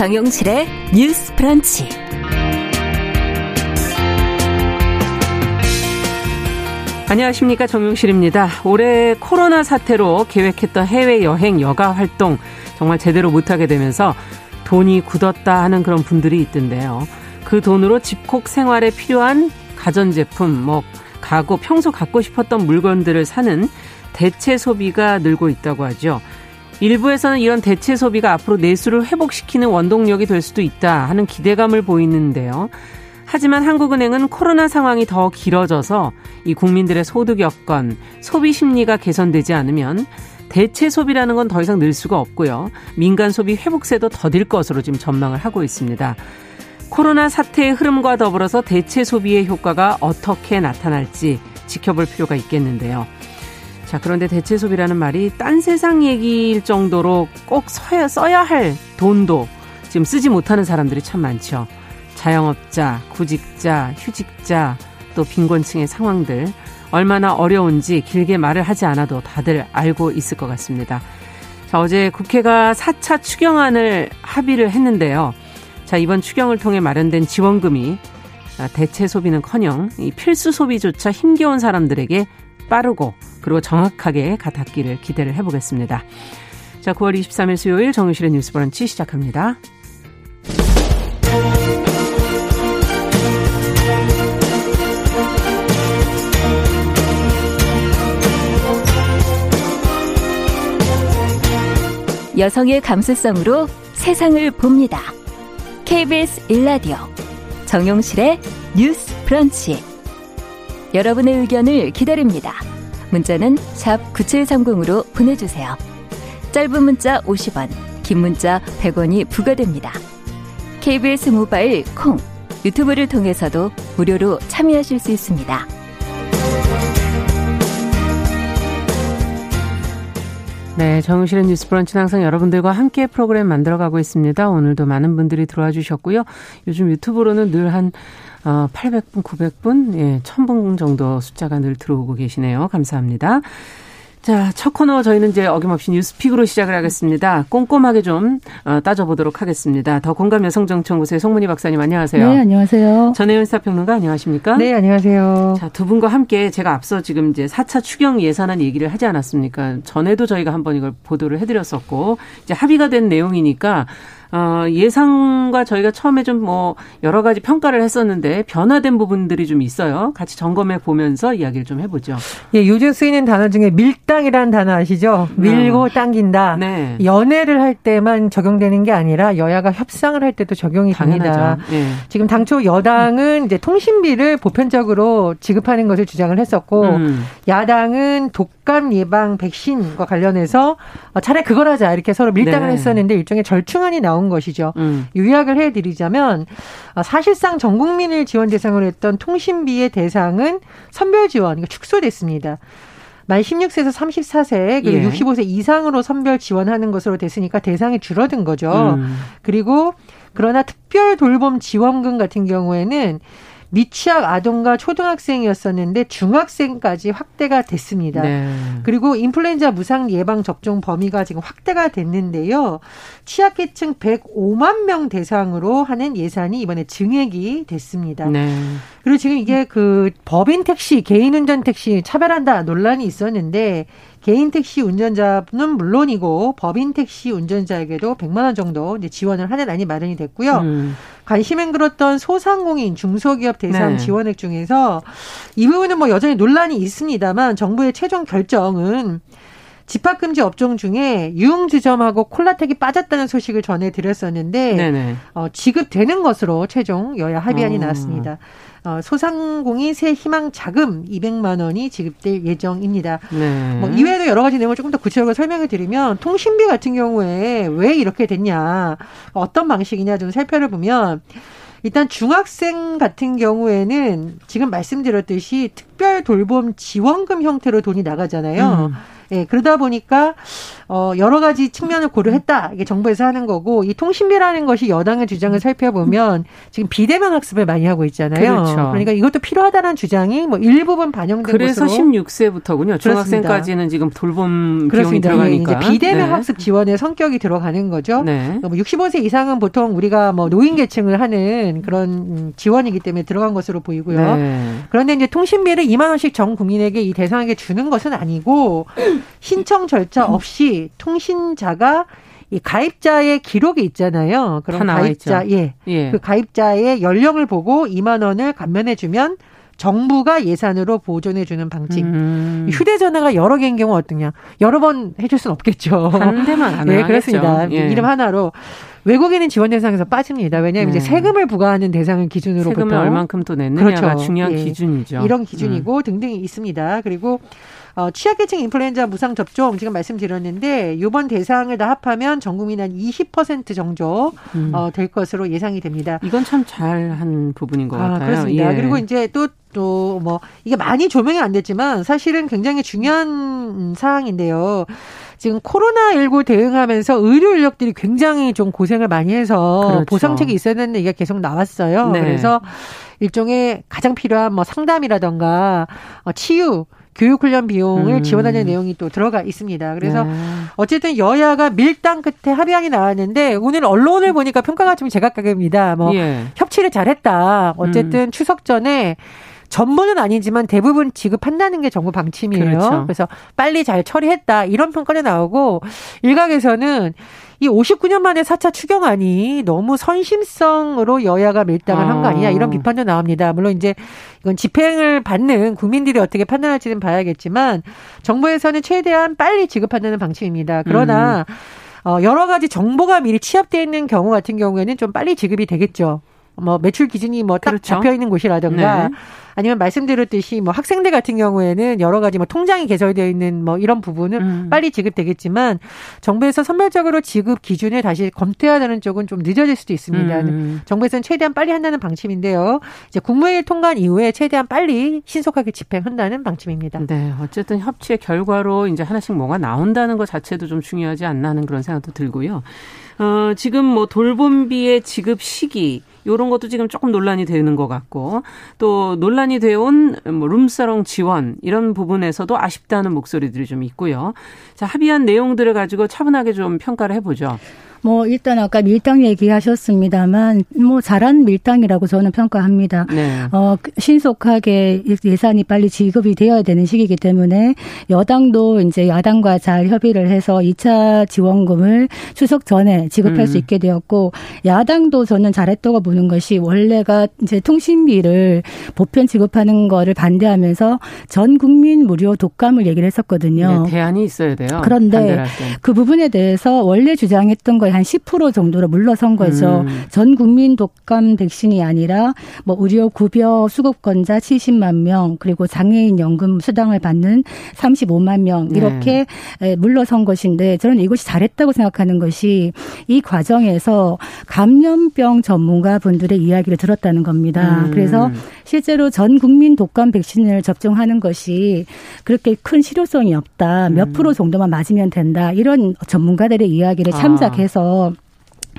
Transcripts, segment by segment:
정용실의 뉴스 프런치. 안녕하십니까 정용실입니다. 올해 코로나 사태로 계획했던 해외 여행 여가 활동 정말 제대로 못하게 되면서 돈이 굳었다 하는 그런 분들이 있던데요. 그 돈으로 집콕 생활에 필요한 가전제품, 뭐 가구, 평소 갖고 싶었던 물건들을 사는 대체 소비가 늘고 있다고 하죠. 일부에서는 이런 대체 소비가 앞으로 내수를 회복시키는 원동력이 될 수도 있다 하는 기대감을 보이는데요. 하지만 한국은행은 코로나 상황이 더 길어져서 이 국민들의 소득 여건, 소비 심리가 개선되지 않으면 대체 소비라는 건 더 이상 늘 수가 없고요. 민간 소비 회복세도 더딜 것으로 지금 전망을 하고 있습니다. 코로나 사태의 흐름과 더불어서 대체 소비의 효과가 어떻게 나타날지 지켜볼 필요가 있겠는데요. 자, 그런데 대체 소비라는 말이 딴 세상 얘기일 정도로 꼭 써야, 써야 할 돈도 지금 쓰지 못하는 사람들이 참 많죠. 자영업자, 구직자, 휴직자, 또 빈곤층의 상황들 얼마나 어려운지 길게 말을 하지 않아도 다들 알고 있을 것 같습니다. 자, 어제 국회가 4차 추경안을 합의를 했는데요. 자, 이번 추경을 통해 마련된 지원금이 대체 소비는 커녕 이 필수 소비조차 힘겨운 사람들에게 빠르고 그리고 정확하게 가닿기를 기대를 해보겠습니다. 자, 9월 23일 수요일 정유실의 뉴스 브런치 시작합니다. 여성의 감수성으로 세상을 봅니다. KBS 일라디오 정용실의 뉴스 브런치 여러분의 의견을 기다립니다. 문자는 샵 9730으로 보내주세요. 짧은 문자 50원, 긴 문자 100원이 부과됩니다. KBS 모바일 콩, 유튜브를 통해서도 무료로 참여하실 수 있습니다. 네, 정우실의 뉴스 브런치는 항상 여러분들과 함께 프로그램 만들어가고 있습니다. 오늘도 많은 분들이 들어와 주셨고요. 요즘 유튜브로는 늘 한 어, 800분, 900분, 예, 1000분 정도 숫자가 늘 들어오고 계시네요. 감사합니다. 자, 첫 코너 저희는 이제 어김없이 뉴스픽으로 시작을 하겠습니다. 꼼꼼하게 좀 어, 따져보도록 하겠습니다. 더 공감 여성정치연구소의 송문희 박사님 안녕하세요. 네, 안녕하세요. 전혜연 사평론가 안녕하십니까? 네, 안녕하세요. 자, 두 분과 함께 제가 앞서 지금 이제 4차 추경 예산안 얘기를 하지 않았습니까? 전에도 저희가 한번 이걸 보도를 해드렸었고 이제 합의가 된 내용이니까 어, 예상과 저희가 처음에 좀 뭐 여러 가지 평가를 했었는데 변화된 부분들이 좀 있어요. 같이 점검해 보면서 이야기를 좀 해보죠. 예, 요즘 쓰이는 단어 중에 밀당이라는 단어 아시죠? 밀고 네. 당긴다. 네. 연애를 할 때만 적용되는 게 아니라 여야가 협상을 할 때도 적용이 됩니다. 네. 지금 당초 여당은 이제 통신비를 보편적으로 지급하는 것을 주장을 했었고 음. 야당은 독감 예방 백신과 관련해서 차라리 그걸 하자 이렇게 서로 밀당을 네. 했었는데 일종의 절충안이 나온 나온 것이죠. 음. 요약을 해드리자면 어, 사실상 전 국민을 지원 대상으로 했던 통신비의 대상은 선별 지원, 그러니까 축소됐습니다. 만 16세에서 34세 그리고 예. 65세 이상으로 선별 지원하는 것으로 됐으니까 대상이 줄어든 거죠. 음. 그리고 그러나 특별 돌봄 지원금 같은 경우에는 미취학 아동과 초등학생이었었는데 중학생까지 확대가 됐습니다. 네. 그리고 인플루엔자 무상 예방 접종 범위가 지금 확대가 됐는데요. 취약계층 105만 명 대상으로 하는 예산이 이번에 증액이 됐습니다. 네. 그리고 지금 이게 그 법인 택시, 개인 운전 택시 차별한다 논란이 있었는데 개인 택시 운전자는 물론이고 법인 택시 운전자에게도 100만 원 정도 지원을 하는 안이 마련이 됐고요. 음. 관심을 끌었던 소상공인 중소기업 대상 네. 지원액 중에서 이 부분은 뭐 여전히 논란이 있습니다만 정부의 최종 결정은 집합금지 업종 중에 유흥주점하고 콜라텍이 빠졌다는 소식을 전해드렸었는데 어, 지급되는 것으로 최종 여야 합의안이 어. 나왔습니다. 어, 소상공인 새 희망 자금 200만 원이 지급될 예정입니다. 네. 뭐 이외에도 여러 가지 내용을 조금 더 구체적으로 설명을 드리면 통신비 같은 경우에 왜 이렇게 됐냐, 어떤 방식이냐 좀 살펴보면 일단 중학생 같은 경우에는 지금 말씀드렸듯이 특별 돌봄 지원금 형태로 돈이 나가잖아요. 음. 예, 그러다 보니까 어 여러 가지 측면을 고려했다. 이게 정부에서 하는 거고 이 통신비라는 것이 여당의 주장을 살펴보면 지금 비대면 학습을 많이 하고 있잖아요. 그렇죠. 그러니까 이것도 필요하다는 주장이 뭐 일부분 반영된 그래서 것으로 16세부터군요. 중학생까지는 지금 돌봄 비용이 들어가니까. 이제 비대면 네. 학습 지원의 성격이 들어가는 거죠. 네. 65세 뭐 이상은 보통 우리가 뭐 노인 계층을 하는 그런 지원이기 때문에 들어간 것으로 보이고요. 네. 그런데 이제 통신비를 2만 원씩 전 국민에게 이 대상에게 주는 것은 아니고 신청 절차 없이 통신자가 이 가입자의 기록이 있잖아요. 그럼 가입자 예. 예. 그 가입자의 연령을 보고 2만 원을 감면해 주면 정부가 예산으로 보존해 주는 방식. 음. 휴대전화가 여러 개인 경우 어떠냐? 여러 번 해줄 수는 없겠죠. 한 대만 안 네, 그렇습니다. 예. 이름 하나로 외국인은 지원 대상에서 빠집니다. 왜냐하면 네. 이제 세금을 부과하는 대상을 기준으로 세금을 얼만큼 또 냈느냐가 그렇죠. 중요한 예. 기준이죠. 이런 기준이고 음. 등등이 있습니다. 그리고 어, 취약계층 인플루엔자 무상 접종 지금 말씀드렸는데 이번 대상을 다 합하면 전 국민 한 20% 정도 음. 어, 될 것으로 예상이 됩니다. 이건 참 잘한 부분인 것 아, 같아요. 그렇습니다. 예. 그리고 이제 또 또 뭐 이게 많이 조명이 안 됐지만 사실은 굉장히 중요한 사항인데요. 지금 코로나19 대응하면서 의료 인력들이 굉장히 좀 고생을 많이 해서 그렇죠. 보상책이 있어야 되는 얘기가 계속 나왔어요. 네. 그래서 일종의 가장 필요한 뭐 상담이라던가 어, 치유 교육훈련 비용을 음. 지원하는 내용이 또 들어가 있습니다. 그래서 네. 어쨌든 여야가 밀당 끝에 합의안이 나왔는데 오늘 언론을 보니까 평가가 좀 제각각입니다. 뭐 예. 협치를 잘했다. 어쨌든 음. 추석 전에 전부는 아니지만 대부분 지급한다는 게 정부 방침이에요. 그렇죠. 그래서 빨리 잘 처리했다 이런 평가가 나오고 일각에서는 이 59년 만에 4차 추경안이 너무 선심성으로 여야가 밀당을 한 거 아니냐 이런 아. 비판도 나옵니다. 물론 이제 이건 집행을 받는 국민들이 어떻게 판단할지는 봐야겠지만 정부에서는 최대한 빨리 지급한다는 방침입니다. 그러나 음. 어, 여러 가지 정보가 미리 취합되어 있는 경우 같은 경우에는 좀 빨리 지급이 되겠죠. 뭐 매출 기준이 뭐딱 그렇죠. 잡혀 있는 곳이라든가 네. 아니면 말씀드렸듯이 뭐 학생들 같은 경우에는 여러 가지 뭐 통장이 개설되어 있는 뭐 이런 부분은 음. 빨리 지급되겠지만 정부에서 선별적으로 지급 기준을 다시 검토해야 되는 쪽은 좀 늦어질 수도 있습니다. 음. 정부에서는 최대한 빨리 한다는 방침인데요. 이제 국무회의 통과한 이후에 최대한 빨리 신속하게 집행한다는 방침입니다. 네, 어쨌든 협치의 결과로 이제 하나씩 뭐가 나온다는 것 자체도 좀 중요하지 않나 하는 그런 생각도 들고요. 어, 지금 뭐 돌봄비의 지급 시기 요런 것도 지금 조금 논란이 되는 것 같고 또 논란이 되어온 뭐 룸사롱 지원 이런 부분에서도 아쉽다는 목소리들이 좀 있고요. 자, 합의한 내용들을 가지고 차분하게 좀 평가를 해보죠. 뭐 일단 아까 밀당 얘기하셨습니다만 뭐 잘한 밀당이라고 저는 평가합니다. 네. 어 신속하게 예산이 빨리 지급이 되어야 되는 시기이기 때문에 여당도 이제 야당과 잘 협의를 해서 2차 지원금을 추석 전에 지급할 음. 수 있게 되었고 야당도 저는 잘했다고 보는 것이 원래가 이제 통신비를 보편 지급하는 거를 반대하면서 전 국민 무료 독감을 얘기를 했었거든요. 네, 대안이 있어야 돼요. 그런데 그 부분에 대해서 원래 주장했던 거에 한 10% 정도로 물러선 거죠. 음. 전 국민 독감 백신이 아니라 뭐 의료 급여 수급권자 70만 명 그리고 장애인 연금 수당을 받는 35만 명 네. 이렇게 네. 물러선 것인데 저는 이것이 잘했다고 생각하는 것이 이 과정에서 감염병 전문가 분들의 이야기를 들었다는 겁니다. 음. 그래서 실제로 전 국민 독감 백신을 접종하는 것이 그렇게 큰 실효성이 없다. 몇 음. 프로 정도만 맞으면 된다. 이런 전문가들의 이야기를 아. 참작해서 아.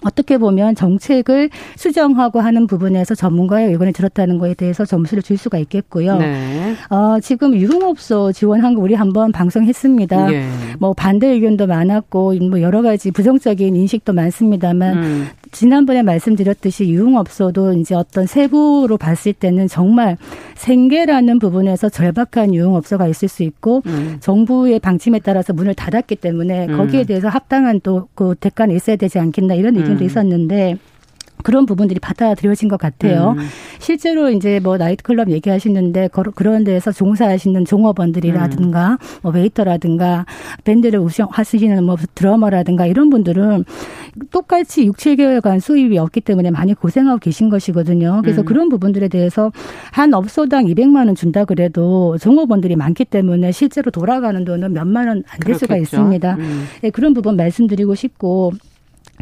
어떻게 보면 정책을 수정하고 하는 부분에서 전문가의 의견을 들었다는 거에 대해서 점수를 줄 수가 있겠고요. 네. 어, 지금 유흥업소 지원한 거 우리 한번 방송했습니다. 예. 뭐 반대 의견도 많았고 뭐 여러 가지 부정적인 인식도 많습니다만 음. 지난번에 말씀드렸듯이 유흥업소도 이제 어떤 세부로 봤을 때는 정말 생계라는 부분에서 절박한 유흥업소가 있을 수 있고 음. 정부의 방침에 따라서 문을 닫았기 때문에 음. 거기에 대해서 합당한 또 그 대가는 있어야 되지 않겠나 이런 의견도 음. 있었는데 그런 부분들이 받아들여진 것 같아요. 음. 실제로 이제 뭐 나이트클럽 얘기하시는데 그런 데에서 종사하시는 종업원들이라든가 음. 뭐 웨이터라든가 밴드를 구성하시는 뭐 드러머라든가 이런 분들은 똑같이 6, 7개월간 수입이 없기 때문에 많이 고생하고 계신 것이거든요. 그래서 음. 그런 부분들에 대해서 한 업소당 200만 원 준다 그래도 종업원들이 많기 때문에 실제로 돌아가는 돈은 몇만 원 안 될 수가 있습니다. 음. 네, 그런 부분 말씀드리고 싶고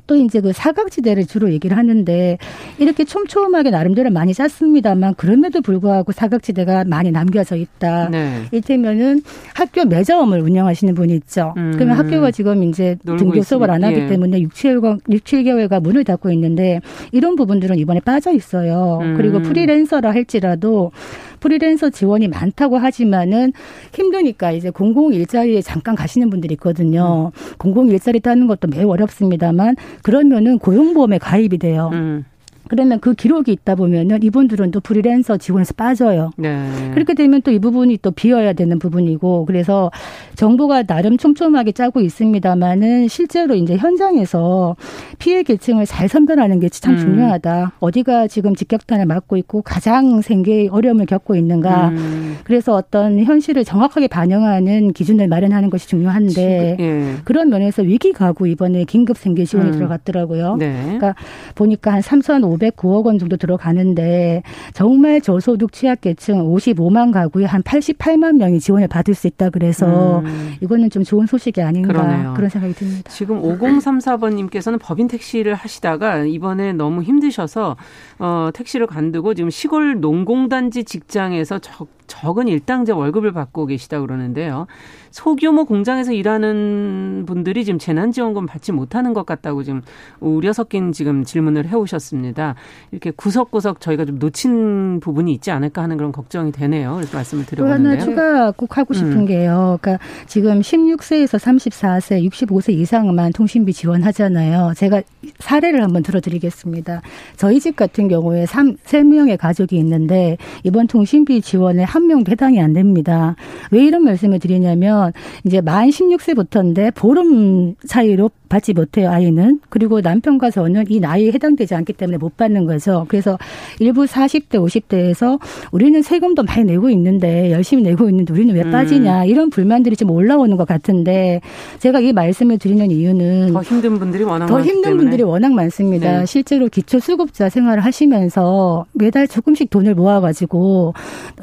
또 이제 그 사각지대를 주로 얘기를 하는데 이렇게 촘촘하게 나름대로 많이 짰습니다만 그럼에도 불구하고 사각지대가 많이 남겨져 있다. 네. 이를테면은 학교 매점을 운영하시는 분이 있죠. 음. 그러면 학교가 지금 이제 등교 수업을 안 하기 예. 때문에 6, 7개월, 6, 7개월가 문을 닫고 있는데 이런 부분들은 이번에 빠져 있어요. 음. 그리고 프리랜서라 할지라도 프리랜서 지원이 많다고 하지만은 힘드니까 이제 공공 일자리에 잠깐 가시는 분들이 있거든요. 음. 공공 일자리 따는 것도 매우 어렵습니다만 그러면은 고용보험에 가입이 돼요. 음. 그러면 그 기록이 있다 보면은 이분들은 또 프리랜서 지원에서 빠져요. 네. 그렇게 되면 또 이 부분이 또 비어야 되는 부분이고 그래서 정부가 나름 촘촘하게 짜고 있습니다만은 실제로 이제 현장에서 피해 계층을 잘 선별하는 게 참 중요하다. 음. 어디가 지금 직격탄을 맞고 있고 가장 생계 어려움을 겪고 있는가. 음. 그래서 어떤 현실을 정확하게 반영하는 기준을 마련하는 것이 중요한데 예. 그런 면에서 위기 가구 이번에 긴급 생계 지원이 음. 들어갔더라고요. 네. 그러니까 보니까 한 3,500 509억 원 정도 들어가는데 정말 저소득 취약계층 55만 가구에 한 88만 명이 지원을 받을 수 있다 그래서 음. 이거는 좀 좋은 소식이 아닌가 그러네요. 그런 생각이 듭니다. 지금 5034번님께서는 법인 택시를 하시다가 이번에 너무 힘드셔서 어, 택시를 관두고 지금 시골 농공단지 직장에서 적, 적은 일당제 월급을 받고 계시다 그러는데요. 소규모 공장에서 일하는 분들이 지금 재난지원금 받지 못하는 것 같다고 지금 우려 섞인 지금 질문을 해오셨습니다. 이렇게 구석구석 저희가 좀 놓친 부분이 있지 않을까 하는 그런 걱정이 되네요. 그래서 말씀을 드려봤는데요. 하나 추가 꼭 하고 싶은 음. 게요. 그러니까 지금 16세에서 34세, 65세 이상만 통신비 지원하잖아요. 제가 사례를 한번 들어드리겠습니다. 저희 집 같은 경우에 3, 3명의 가족이 있는데 이번 통신비 지원에 한 명도 해당이 안 됩니다. 왜 이런 말씀을 드리냐면 이제 만 16세부터인데 보름 차이로 받지 못해요, 아이는. 그리고 남편과 저는 이 나이에 해당되지 않기 때문에 못 받는 거죠. 그래서 일부 40대, 50대에서 우리는 세금도 많이 내고 있는데 열심히 내고 있는데 우리는 왜 음. 빠지냐 이런 불만들이 좀 올라오는 것 같은데 제가 이 말씀을 드리는 이유는 더 힘든 분들이 워낙 더 힘든 때문에. 분들이 워낙 많습니다. 네. 실제로 기초 수급자 생활을 하시면서 매달 조금씩 돈을 모아가지고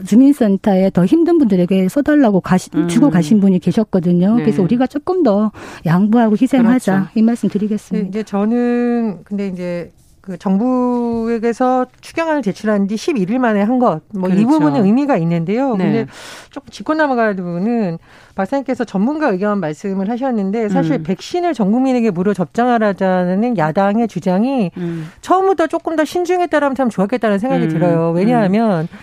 주민센터에 더 힘든 분들에게 써달라고 가시, 음. 주고 가신 분이 계셨거든요. 네. 그래서 우리가 조금 더 양보하고 희생하자. 그렇죠. 이 말씀 드리겠습니다. 네, 이제 저는 근데 이제 그 정부에게서 추경안을 제출한 지 11일 만에 한 것, 뭐이 그렇죠. 부분은 의미가 있는데요. 네. 근데 조금 짚고 넘어가야 부분은 박사님께서 전문가 의견 말씀을 하셨는데 사실 음. 백신을 전 국민에게 무료 접종하라자는 야당의 주장이 음. 처음부터 조금 더 신중했다라면 참 좋았겠다는 생각이 음. 들어요. 왜냐하면 음.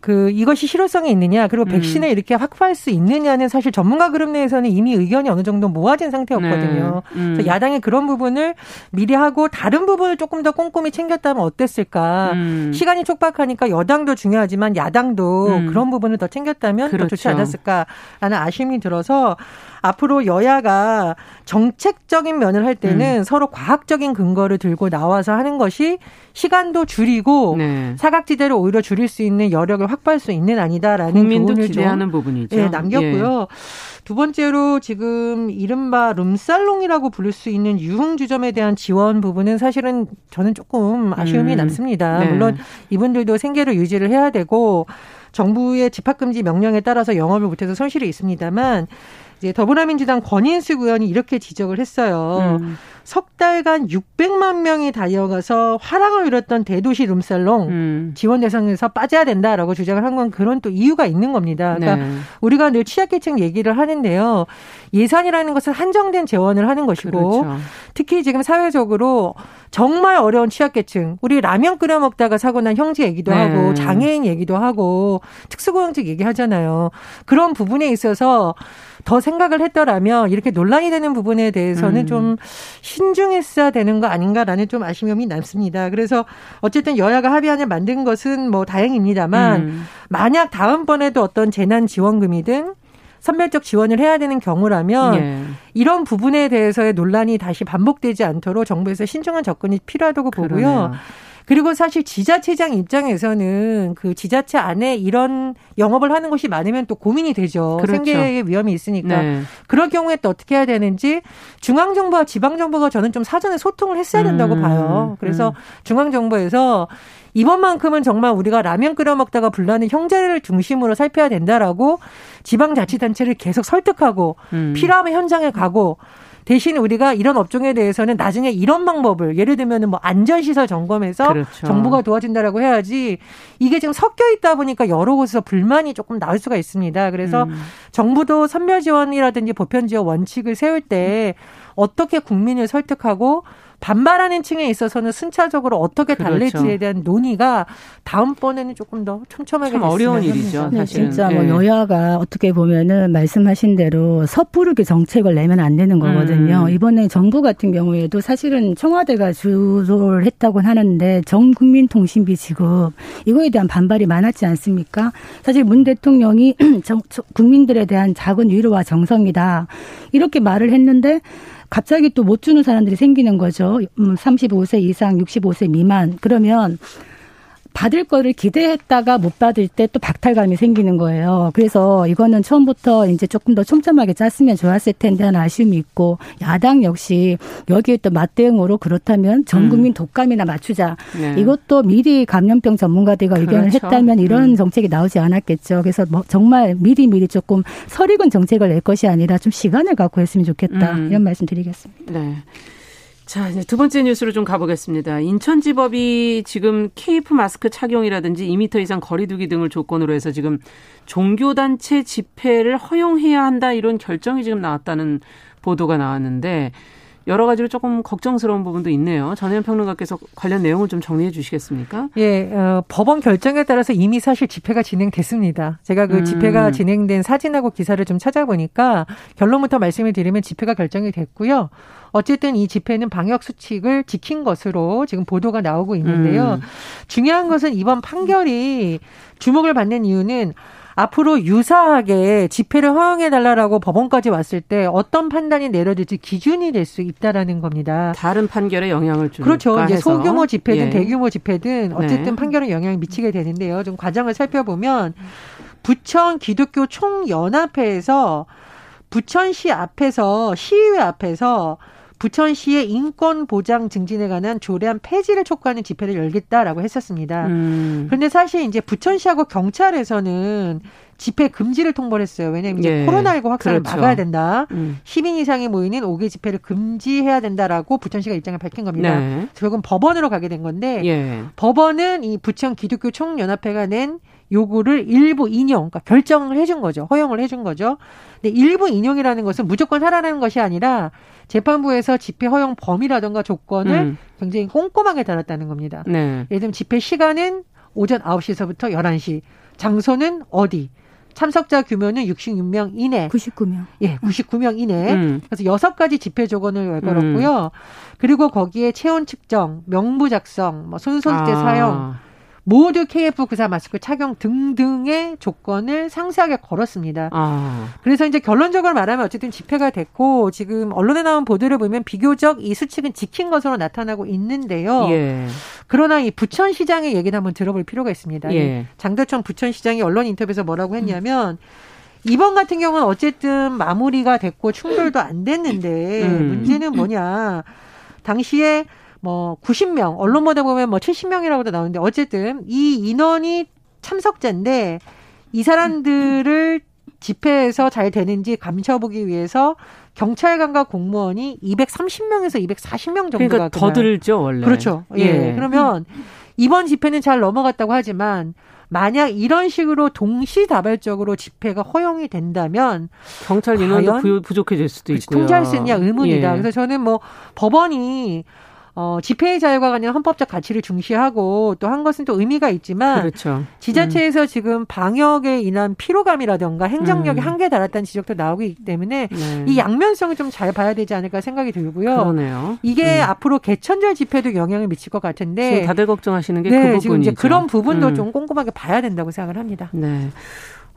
그 이것이 실효성이 있느냐 그리고 음. 백신을 음. 이렇게 확보할 수 있느냐는 사실 전문가 그룹 내에서는 이미 의견이 어느 정도 모아진 상태였거든요. 네. 음. 그래서 야당이 그런 부분을 미리 하고 다른 부분을 조금 더 꼼꼼히 챙겼다면 어땠을까? 음. 시간이 촉박하니까 여당도 중요하지만 야당도 음. 그런 부분을 더 챙겼다면 그렇죠. 더 좋지 그렇죠. 않았을까라는 아쉬움이 들어서 앞으로 여야가 정책적인 면을 할 때는 음. 서로 과학적인 근거를 들고 나와서 하는 것이 시간도 줄이고 네. 사각지대를 오히려 줄일 수 있는 여력을 확보할 수 있는 아니다라는 국민도 기대하는 부분이죠. 네, 남겼고요. 예. 두 번째로 지금 이른바 룸살롱이라고 부를 수 있는 유흥주점에 대한 지원 부분은 사실은 저는 조금 아쉬움이 음. 남습니다. 네. 물론 이분들도 생계를 유지를 해야 되고 정부의 집합금지 명령에 따라서 영업을 못해서 손실이 있습니다만 이제 더불어민주당 권인숙 의원이 이렇게 지적을 했어요. 음. 석 달간 600만 명이 달려가서 화랑을 이뤘던 대도시 룸살롱 음. 지원 대상에서 빠져야 된다라고 주장을 한 건 그런 또 이유가 있는 겁니다. 그러니까 네. 우리가 늘 취약계층 얘기를 하는데요. 예산이라는 것은 한정된 재원을 하는 것이고 그렇죠. 특히 지금 사회적으로 정말 어려운 취약계층 우리 라면 끓여 먹다가 사고 난 형제 얘기도 네. 하고 장애인 얘기도 하고 특수고용직 얘기하잖아요. 그런 부분에 있어서 더 생각을 했더라면 이렇게 논란이 되는 부분에 대해서는 음. 좀 신중했어야 되는 거 아닌가라는 좀 아쉬움이 남습니다. 그래서 어쨌든 여야가 합의안을 만든 것은 뭐 다행입니다만 음. 만약 다음번에도 어떤 재난 지원금이든 선별적 지원을 해야 되는 경우라면 예. 이런 부분에 대해서의 논란이 다시 반복되지 않도록 정부에서 신중한 접근이 필요하다고 보고요. 그러네요. 그리고 사실 지자체장 입장에서는 그 지자체 안에 이런 영업을 하는 곳이 많으면 또 고민이 되죠. 그렇죠. 생계의 위험이 있으니까. 네. 그럴 경우에 또 어떻게 해야 되는지 중앙정부와 지방정부가 저는 좀 사전에 소통을 했어야 된다고 음. 봐요. 그래서 음. 중앙정부에서 이번만큼은 정말 우리가 라면 끓여 먹다가 불나는 형제를 중심으로 살펴야 된다라고 지방자치단체를 계속 설득하고 음. 필요하면 현장에 가고 대신 우리가 이런 업종에 대해서는 나중에 이런 방법을 예를 들면 뭐 안전시설 점검해서 그렇죠. 정부가 도와준다라고 해야지 이게 지금 섞여 있다 보니까 여러 곳에서 불만이 조금 나올 수가 있습니다. 그래서 음. 정부도 선별 지원이라든지 보편 지원 원칙을 세울 때 어떻게 국민을 설득하고 반발하는 층에 있어서는 순차적으로 어떻게 그렇죠. 달랠지에 대한 논의가 다음번에는 조금 더 촘촘하게 참 어려운 일이죠. 네, 진짜 뭐 네. 여야가 어떻게 보면은 말씀하신 대로 섣부르게 정책을 내면 안 되는 거거든요. 음. 이번에 정부 같은 경우에도 사실은 청와대가 주도를 했다고 하는데 전 국민 통신비 지급 이거에 대한 반발이 많았지 않습니까? 사실 문 대통령이 국민들에 대한 작은 위로와 정성이다 이렇게 말을 했는데 갑자기 또 못 주는 사람들이 생기는 거죠. 35세 음, 이상, 65세 미만. 그러면 받을 거를 기대했다가 못 받을 때 또 박탈감이 생기는 거예요. 그래서 이거는 처음부터 이제 조금 더 촘촘하게 짰으면 좋았을 텐데 하는 아쉬움이 있고 야당 역시 여기에 또 맞대응으로 그렇다면 전 음. 국민 독감이나 맞추자. 네. 이것도 미리 감염병 전문가들과 그렇죠. 의견을 했다면 이런 음. 정책이 나오지 않았겠죠. 그래서 뭐 정말 미리 미리 조금 설익은 정책을 낼 것이 아니라 좀 시간을 갖고 했으면 좋겠다. 음. 이런 말씀 드리겠습니다. 네. 자, 이제 두 번째 뉴스로 좀 가보겠습니다. 인천지법이 지금 케이프 마스크 착용이라든지 2미터 이상 거리두기 등을 조건으로 해서 지금 종교단체 집회를 허용해야 한다 이런 결정이 지금 나왔다는 보도가 나왔는데 여러 가지로 조금 걱정스러운 부분도 있네요. 전혜연 평론가께서 관련 내용을 좀 정리해 주시겠습니까? 예, 어, 법원 결정에 따라서 이미 사실 집회가 진행됐습니다. 제가 그 음. 집회가 진행된 사진하고 기사를 좀 찾아보니까 결론부터 말씀을 드리면 집회가 결정이 됐고요. 어쨌든 이 집회는 방역 수칙을 지킨 것으로 지금 보도가 나오고 있는데요. 음. 중요한 것은 이번 판결이 주목을 받는 이유는 앞으로 유사하게 집회를 허용해 달라라고 법원까지 왔을 때 어떤 판단이 내려질지 기준이 될 수 있다라는 겁니다. 다른 판결에 영향을 주는 그렇죠. 이제 소규모 집회든 예. 대규모 집회든 어쨌든 네. 판결은 영향을 미치게 되는데요. 좀 과정을 살펴보면 부천 기독교 총연합회에서 부천시 앞에서 시의회 앞에서 부천시의 인권 보장 증진에 관한 조례안 폐지를 촉구하는 집회를 열겠다라고 했었습니다. 음. 그런데 사실 이제 부천시하고 경찰에서는 집회 금지를 통보를 했어요. 왜냐하면 이제 예. 코로나19 확산을 그렇죠. 막아야 된다. 음. 10인 이상이 모이는 5개 집회를 금지해야 된다라고 부천시가 입장을 밝힌 겁니다. 네. 결국은 법원으로 가게 된 건데 예. 법원은 이 부천 기독교 총연합회가 낸 요구를 일부 인용, 그러니까 결정을 해준 거죠. 허용을 해준 거죠. 근데 일부 인용이라는 것은 무조건 하라는 것이 아니라 재판부에서 집회 허용 범위라든가 조건을 음. 굉장히 꼼꼼하게 달았다는 겁니다. 네. 예를 들면 집회 시간은 오전 9시에서부터 11시, 장소는 어디, 참석자 규모는 66명 이내. 99명. 예, 99명 이내. 음. 그래서 여섯 가지 집회 조건을 걸었고요. 음. 그리고 거기에 체온 측정, 명부 작성, 뭐 손소독제 아. 사용, 모두 KF94 마스크 착용 등등의 조건을 상세하게 걸었습니다. 아. 그래서 이제 결론적으로 말하면 어쨌든 집회가 됐고 지금 언론에 나온 보도를 보면 비교적 이 수칙은 지킨 것으로 나타나고 있는데요. 예. 그러나 이 부천시장의 얘기를 한번 들어볼 필요가 있습니다. 예. 장대천 부천시장이 언론 인터뷰에서 뭐라고 했냐면 이번 같은 경우는 어쨌든 마무리가 됐고 충돌도 안 됐는데 음. 문제는 뭐냐. 당시에 뭐 90명, 언론 보다 보면 뭐 70명이라고도 나오는데 어쨌든 이 인원이 참석자인데 이 사람들을 집회에서 잘 되는지 감춰보기 위해서 경찰관과 공무원이 230명에서 240명 정도가 그러니까 더 들죠 원래. 그렇죠. 예. 예. 그러면 이번 집회는 잘 넘어갔다고 하지만 만약 이런 식으로 동시다발적으로 집회가 허용이 된다면 경찰 인원도 부족해질 수도 있고요. 통제할 수 있냐 의문이다. 예. 그래서 저는 뭐 법원이 어, 집회의 자유가 가진 헌법적 가치를 중시하고 또 한 것은 또 의미가 있지만 그렇죠. 지자체에서 음. 지금 방역에 인한 피로감이라던가 행정력이 음. 한계에 달았다는 지적도 나오고 있기 때문에 네. 이 양면성을 좀 잘 봐야 되지 않을까 생각이 들고요. 그러네요. 이게 음. 앞으로 개천절 집회도 영향을 미칠 것 같은데 다들 걱정하시는 게그 네, 부분이죠. 지금 이제 그런 부분도 음. 좀 꼼꼼하게 봐야 된다고 생각을 합니다. 네.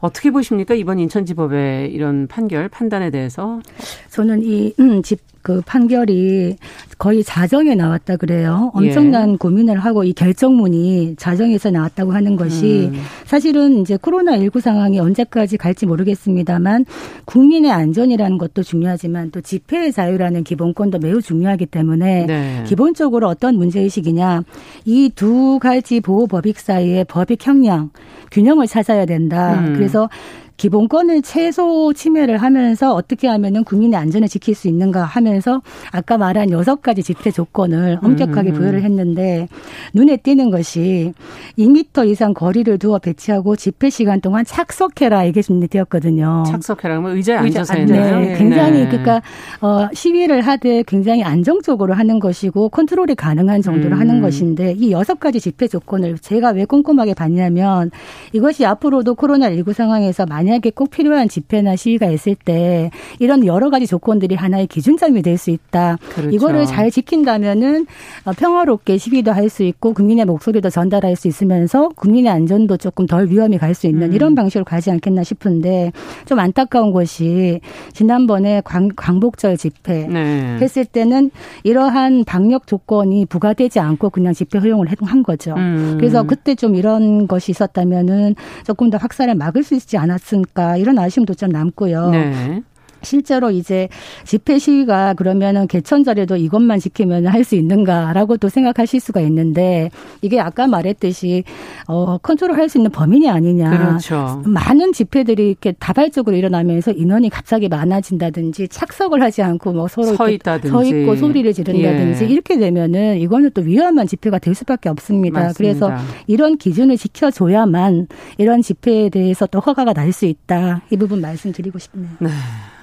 어떻게 보십니까? 이번 인천지법의 이런 판결, 판단에 대해서? 저는 이, 음, 집, 그 판결이 거의 자정에 나왔다 그래요. 엄청난 예. 고민을 하고 이 결정문이 자정에서 나왔다고 하는 것이 음. 사실은 이제 코로나19 상황이 언제까지 갈지 모르겠습니다만 국민의 안전이라는 것도 중요하지만 또 집회의 자유라는 기본권도 매우 중요하기 때문에 네. 기본적으로 어떤 문제의식이냐 이 두 가지 보호 법익 사이의 법익 형량 균형을 찾아야 된다. 음. 그래서 그래서 기본권을 최소 침해를 하면서 어떻게 하면은 국민의 안전을 지킬 수 있는가 하면서 아까 말한 여섯 가지 집회 조건을 엄격하게 음. 부여를 했는데 눈에 띄는 것이 2미터 이상 거리를 두어 배치하고 집회 시간 동안 착석해라 이게 준비되었거든요. 착석해라 면 의자에 앉아서 했나요? 네, 굉장히 네. 그러니까 어 시위를 하되 굉장히 안정적으로 하는 것이고 컨트롤이 가능한 정도로 음. 하는 것인데 이 여섯 가지 집회 조건을 제가 왜 꼼꼼하게 봤냐면 이것이 앞으로도 코로나 19 상황에서 만약 에 꼭 필요한 집회나 시위가 있을 때 이런 여러 가지 조건들이 하나의 기준점이 될 수 있다. 그렇죠. 이거를 잘 지킨다면은 어, 평화롭게 시위도 할 수 있고 국민의 목소리도 전달할 수 있으면서 국민의 안전도 조금 덜 위험이 갈 수 있는 음. 이런 방식으로 가지 않겠나 싶은데 좀 안타까운 것이 지난번에 광, 광복절 집회 네. 했을 때는 이러한 방역 조건이 부과되지 않고 그냥 집회 허용을 한 거죠. 음. 그래서 그때 좀 이런 것이 있었다면은 조금 더 확산을 막을 수 있지 않았을 까 이런 아쉬움도 좀 남고요. 네. 실제로 이제 집회 시위가 그러면은 개천절에도 이것만 지키면 할 수 있는가라고 또 생각하실 수가 있는데 이게 아까 말했듯이 어 컨트롤 할 수 있는 범인이 아니냐. 그렇죠. 많은 집회들이 이렇게 다발적으로 일어나면서 인원이 갑자기 많아진다든지 착석을 하지 않고 뭐 서로 서 있다든지 서 있고 소리를 지른다든지 예. 이렇게 되면은 이거는 또 위험한 집회가 될 수밖에 없습니다. 맞습니다. 그래서 이런 기준을 지켜줘야만 이런 집회에 대해서 또 허가가 날 수 있다. 이 부분 말씀드리고 싶네요. 네.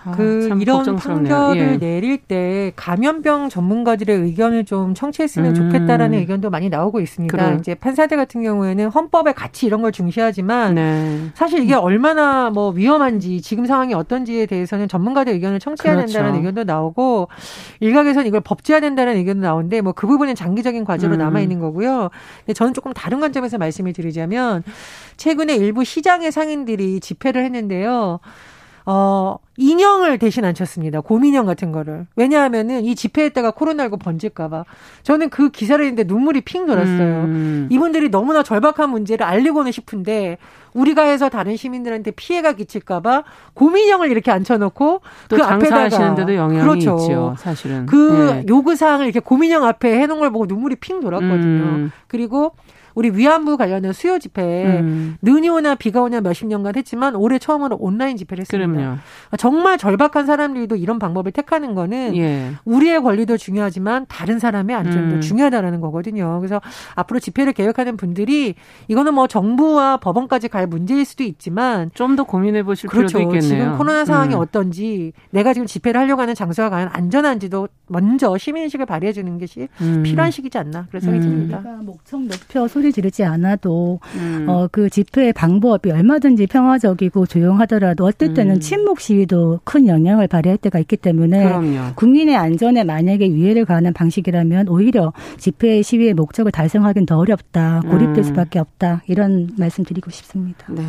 아, 그 이런 판결을 예. 내릴 때 감염병 전문가들의 의견을 좀 청취했으면 음. 좋겠다라는 의견도 많이 나오고 있습니다. 그래. 이제 판사들 같은 경우에는 헌법의 가치 이런 걸 중시하지만 네. 사실 이게 얼마나 뭐 위험한지 지금 상황이 어떤지에 대해서는 전문가들 의견을 청취해야 그렇죠. 된다는 의견도 나오고 일각에서는 이걸 법제해야 된다는 의견도 나오는데 뭐 그 부분은 장기적인 과제로 음. 남아 있는 거고요. 근데 저는 조금 다른 관점에서 말씀을 드리자면 최근에 일부 시장의 상인들이 집회를 했는데요. 어, 인형을 대신 앉혔습니다. 곰인형 같은 거를. 왜냐하면은 이 집회했다가 코로나19 번질까봐. 저는 그 기사를 했는데 눈물이 핑 돌았어요. 음. 이분들이 너무나 절박한 문제를 알리고는 싶은데 우리가 해서 다른 시민들한테 피해가 끼칠까봐 곰인형을 이렇게 앉혀놓고 그 앞에다가 하시는데도 영향이 그렇죠. 있죠. 사실은 그 네. 요구 사항을 이렇게 곰인형 앞에 해놓은 걸 보고 눈물이 핑 돌았거든요. 음. 그리고 우리 위안부 관련된 수요 집회 음. 눈이 오나 비가 오냐 몇십 년간 했지만 올해 처음으로 온라인 집회를 했습니다. 그럼요. 정말 절박한 사람들도 이런 방법을 택하는 거는 예. 우리의 권리도 중요하지만 다른 사람의 안전도 음. 중요하다라는 거거든요. 그래서 앞으로 집회를 계획하는 분들이 이거는 뭐 정부와 법원까지 갈 문제일 수도 있지만 좀 더 고민해 보실 그렇죠. 필요도 있겠네요. 지금 코로나 상황이 음. 어떤지 내가 지금 집회를 하려고 하는 장소가 과연 안전한지도 먼저 시민의식을 발휘해 주는 것이 음. 필요한 시기지 않나 그런 생각이 음. 듭니다. 목청 높여 소리 지르지 않아도 음. 어, 그 집회 방법이 얼마든지 평화적이고 조용하더라도 어떨 때는 음. 침묵 시위도 큰 영향을 발휘할 때가 있기 때문에 그럼요. 국민의 안전에 만약에 위해를 가하는 방식이라면 오히려 집회 시위의 목적을 달성하기는 더 어렵다. 고립될 음. 수밖에 없다. 이런 말씀 드리고 싶습니다. 네.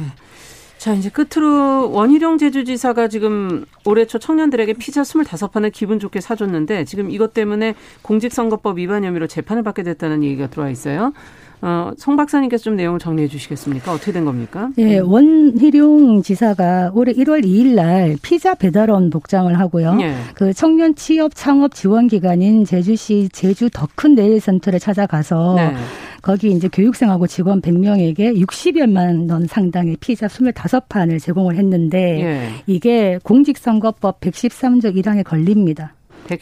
자, 이제 끝으로 원희룡 제주지사가 지금 올해 초 청년들에게 피자 25판을 기분 좋게 사줬는데 지금 이것 때문에 공직선거법 위반 혐의로 재판을 받게 됐다는 얘기가 들어와 있어요. 어, 송 박사님께서 좀 내용을 정리해 주시겠습니까? 어떻게 된 겁니까? 예, 원희룡 지사가 올해 1월 2일 날 피자 배달원 복장을 하고요. 예. 그 청년 취업 창업 지원 기관인 제주시 제주 더큰 네일센터를 찾아가서 네. 거기 이제 교육생하고 직원 100명에게 60여만 원 상당의 피자 25판을 제공을 했는데 예. 이게 공직선거법 113조 1항에 걸립니다.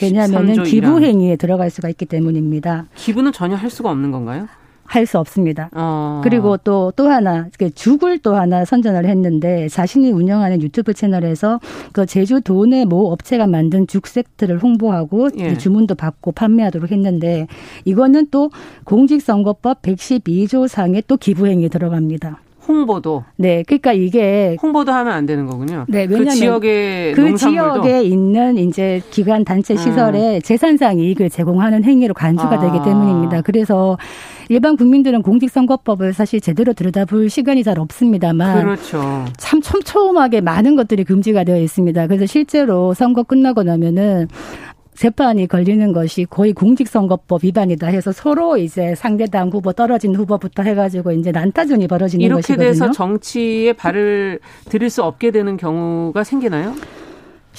왜냐하면 기부 행위에 들어갈 수가 있기 때문입니다. 기부는 전혀 할 수가 없는 건가요? 할 수 없습니다. 어. 그리고 또, 또 하나, 죽을 또 하나 선전을 했는데 자신이 운영하는 유튜브 채널에서 그 제주 도내 모 업체가 만든 죽 세트를 홍보하고 예. 주문도 받고 판매하도록 했는데 이거는 또 공직선거법 112조 상에 또 기부행위 들어갑니다. 홍보도. 네, 그러니까 이게 홍보도 하면 안 되는 거군요. 네, 왜냐하면 그 지역의 그 농산물도. 지역에 있는 이제 기관 단체 시설에 음. 재산상 이익을 제공하는 행위로 간주가 아. 되기 때문입니다. 그래서 일반 국민들은 공직선거법을 사실 제대로 들여다볼 시간이 잘 없습니다만 그렇죠. 참 촘촘하게 많은 것들이 금지가 되어 있습니다. 그래서 실제로 선거 끝나고 나면은 재판이 걸리는 것이 거의 공직선거법 위반이다 해서 서로 이제 상대당 후보 떨어진 후보부터 해가지고 이제 난타전이 벌어지는 이렇게 것이거든요. 이렇게 돼서 정치에 발을 들일 수 없게 되는 경우가 생기나요?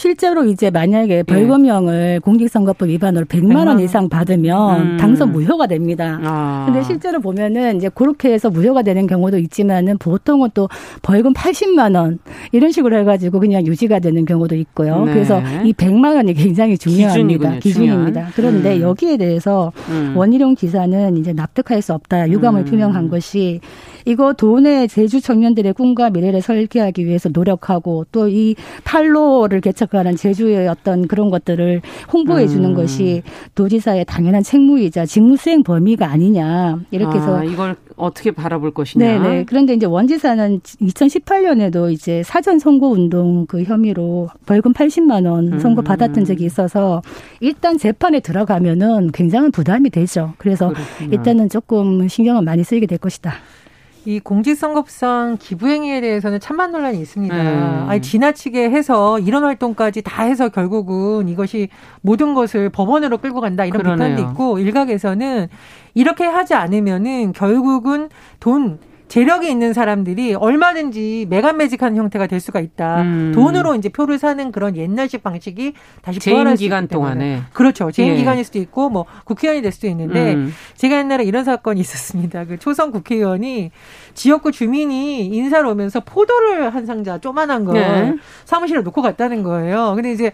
실제로 이제 만약에 예. 벌금형을 공직선거법 위반으로 100만 원 이상 받으면 음. 당선 무효가 됩니다. 아. 근데 실제로 보면은 이제 그렇게 해서 무효가 되는 경우도 있지만은 보통은 또 벌금 80만 원 이런 식으로 해가지고 그냥 유지가 되는 경우도 있고요. 네. 그래서 이 100만 원이 굉장히 중요합니다. 기준입니다. 중요한. 그런데 음. 여기에 대해서 음. 원희룡 기사는 이제 납득할 수 없다 유감을 음. 표명한 것이 이거 돈의 제주 청년들의 꿈과 미래를 설계하기 위해서 노력하고 또이 탈로를 개척하는 제주의 어떤 그런 것들을 홍보해 주는 음. 것이 도지사의 당연한 책무이자 직무 수행 범위가 아니냐 이렇게 해서 아, 이걸 어떻게 바라볼 것이냐. 네네. 그런데 이제 원지사는 2018년에도 이제 사전 선거 운동 그 혐의로 벌금 80만 원 선고 음. 받았던 적이 있어서 일단 재판에 들어가면은 굉장한 부담이 되죠. 그래서 그렇구나. 일단은 조금 신경을 많이 쓰이게 될 것이다. 이 공직선거법상 기부행위에 대해서는 찬반 논란이 있습니다. 음. 아니 지나치게 해서 이런 활동까지 다 해서 결국은 이것이 모든 것을 법원으로 끌고 간다 이런 그러네요. 비판도 있고 일각에서는 이렇게 하지 않으면은 결국은 돈 재력이 있는 사람들이 얼마든지 매간매직하는 형태가 될 수가 있다. 음. 돈으로 이제 표를 사는 그런 옛날식 방식이 다시 재임 기간 동안에 그렇죠. 재임 예. 기간일 수도 있고 뭐 국회의원이 될 수도 있는데 음. 제가 옛날에 이런 사건이 있었습니다. 그 초선 국회의원이 지역구 주민이 인사를 오면서 포도를 한 상자 쪼만한 걸 네. 사무실에 놓고 갔다는 거예요. 근데 이제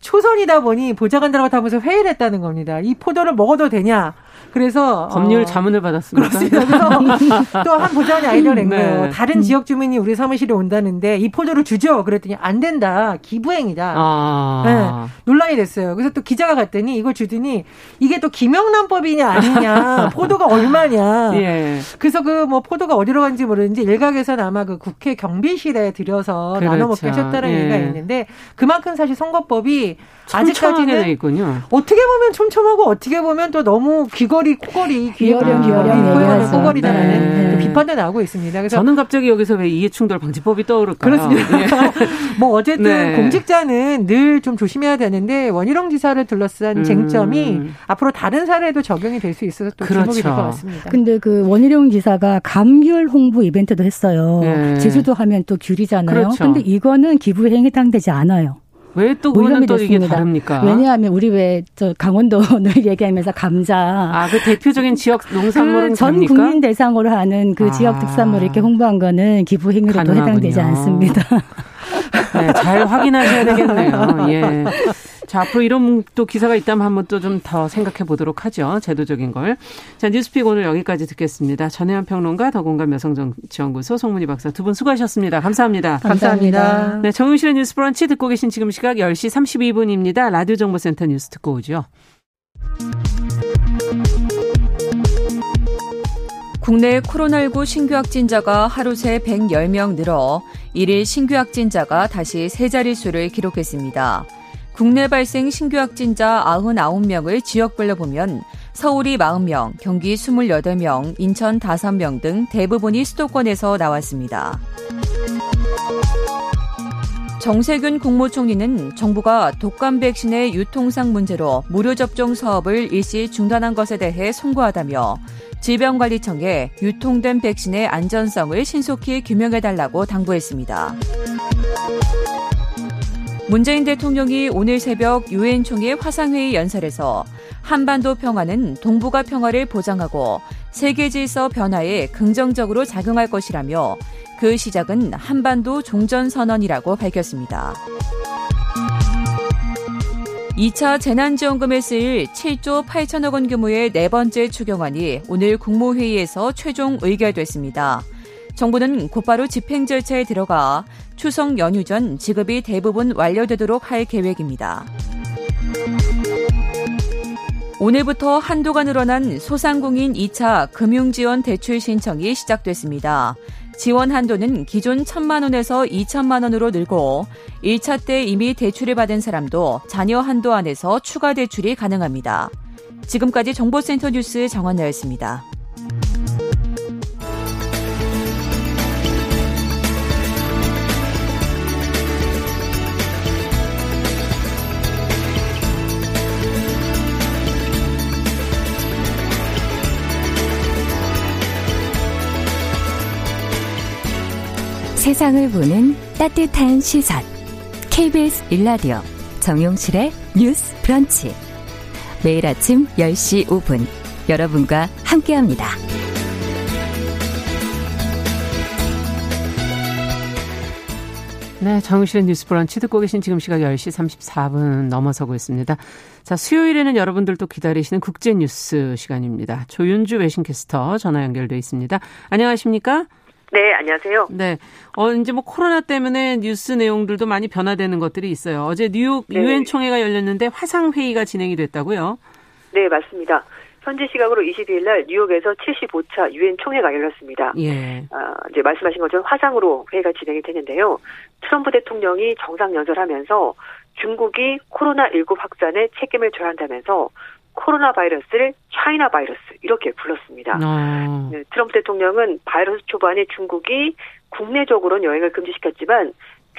초선이다 보니 보좌관들하고 하면서 회의를 했다는 겁니다. 이 포도를 먹어도 되냐? 그래서 법률 어, 자문을 받았습니다. 그렇습니다. 그래서 또 한 보좌관이 아이디어를 낸 네. 거예요. 다른 지역 주민이 우리 사무실에 온다는데 이 포도를 주죠. 그랬더니 안 된다. 기부행이다. 아. 네, 논란이 됐어요. 그래서 또 기자가 갔더니 이걸 주더니 이게 또 김영란법이냐 아니냐. 포도가 얼마냐. 예. 그래서 그 뭐 포도가 어디로 간지 모르는지 일각에서는 아마 그 국회 경비실에 들여서 그렇죠. 나눠 먹게 하셨다는 예. 얘기가 있는데 그만큼 사실 선거법이 아직까지는 있군요. 어떻게 보면 촘촘하고 어떻게 보면 또 너무 귀 걸이 코걸이 귀어령 귀어령 코걸이 코걸이다라는 네. 비판도 나오고 있습니다. 그래서 저는 갑자기 여기서 왜 이해충돌 방지법이 떠오를까요? 그렇습니다. 예. 뭐 어쨌든 네. 공직자는 늘 좀 조심해야 되는데 원희룡 지사를 둘러싼 음. 쟁점이 앞으로 다른 사례도 적용이 될 수 있어서 또 그렇죠. 주목이 될 것 같습니다. 근데 그 원희룡 지사가 감귤 홍보 이벤트도 했어요. 네. 제주도 하면 또 귤이잖아요. 그렇죠. 근데 이거는 기부행위 해당되지 않아요. 왜또 그거는 또 이게 다릅니까? 왜냐하면 우리 왜 저 강원도를 얘기하면서 감자 아 그 대표적인 지역 농산물은 그전 국민 대상으로 하는 그 아. 지역 특산물 이렇게 홍보한 거는 기부 행위로도 해당되지 않습니다. 네, 잘 확인하셔야 되겠네요. 예. 자, 앞으로 이런 또 기사가 있다면 한번 또 좀 더 생각해 보도록 하죠. 제도적인 걸. 자, 뉴스픽 오늘 여기까지 듣겠습니다. 전혜연 평론가, 더공감 여성정치연구소 송문희 박사 두 분 수고하셨습니다. 감사합니다. 감사합니다. 네, 정윤실의 뉴스 브런치 듣고 계신 지금 시각 10시 32분입니다. 라디오 정보센터 뉴스 듣고 오죠. 국내 코로나19 신규 확진자가 하루 새 110명 늘어 1일 신규 확진자가 다시 세 자릿수를 기록했습니다. 국내 발생 신규 확진자 99명을 지역별로 보면 서울이 40명, 경기 28명, 인천 5명 등 대부분이 수도권에서 나왔습니다. 정세균 국무총리는 정부가 독감 백신의 유통상 문제로 무료 접종 사업을 일시 중단한 것에 대해 송구하다며 질병관리청에 유통된 백신의 안전성을 신속히 규명해달라고 당부했습니다. 문재인 대통령이 오늘 새벽 유엔 총회 화상회의 연설에서 한반도 평화는 동북아 평화를 보장하고 세계 질서 변화에 긍정적으로 작용할 것이라며 그 시작은 한반도 종전 선언이라고 밝혔습니다. 2차 재난지원금에 쓰일 7조 8천억 원 규모의 네 번째 추경안이 오늘 국무회의에서 최종 의결됐습니다. 정부는 곧바로 집행 절차에 들어가 추석 연휴 전 지급이 대부분 완료되도록 할 계획입니다. 오늘부터 한도가 늘어난 소상공인 2차 금융지원 대출 신청이 시작됐습니다. 지원 한도는 기존 1천만 원에서 2천만 원으로 늘고 1차 때 이미 대출을 받은 사람도 자녀 한도 안에서 추가 대출이 가능합니다. 지금까지 정보센터 뉴스 정원나였습니다. 세상을 보는 따뜻한 시선. KBS 일라디오 정용실의 뉴스 브런치. 매일 아침 10시 5분 여러분과 함께합니다. 네, 정용실의 뉴스 브런치 듣고 계신 지금 시각 10시 34분 넘어서고 있습니다. 자, 수요일에는 여러분들도 기다리시는 국제 뉴스 시간입니다. 조윤주 외신캐스터 전화 연결돼 있습니다. 안녕하십니까? 네, 안녕하세요. 네. 어, 이제 뭐 코로나 때문에 뉴스 내용들도 많이 변화되는 것들이 있어요. 어제 뉴욕 네. 유엔 총회가 열렸는데 화상 회의가 진행이 됐다고요? 네, 맞습니다. 현지 시각으로 22일 날 뉴욕에서 75차 유엔 총회가 열렸습니다. 예. 어, 이제 말씀하신 것처럼 화상으로 회의가 진행이 되는데요. 트럼프 대통령이 정상 연설하면서 중국이 코로나19 확산에 책임을 져야 한다면서 코로나 바이러스를 차이나 바이러스 이렇게 불렀습니다. 어. 네, 트럼프 대통령은 바이러스 초반에 중국이 국내적으로는 여행을 금지시켰지만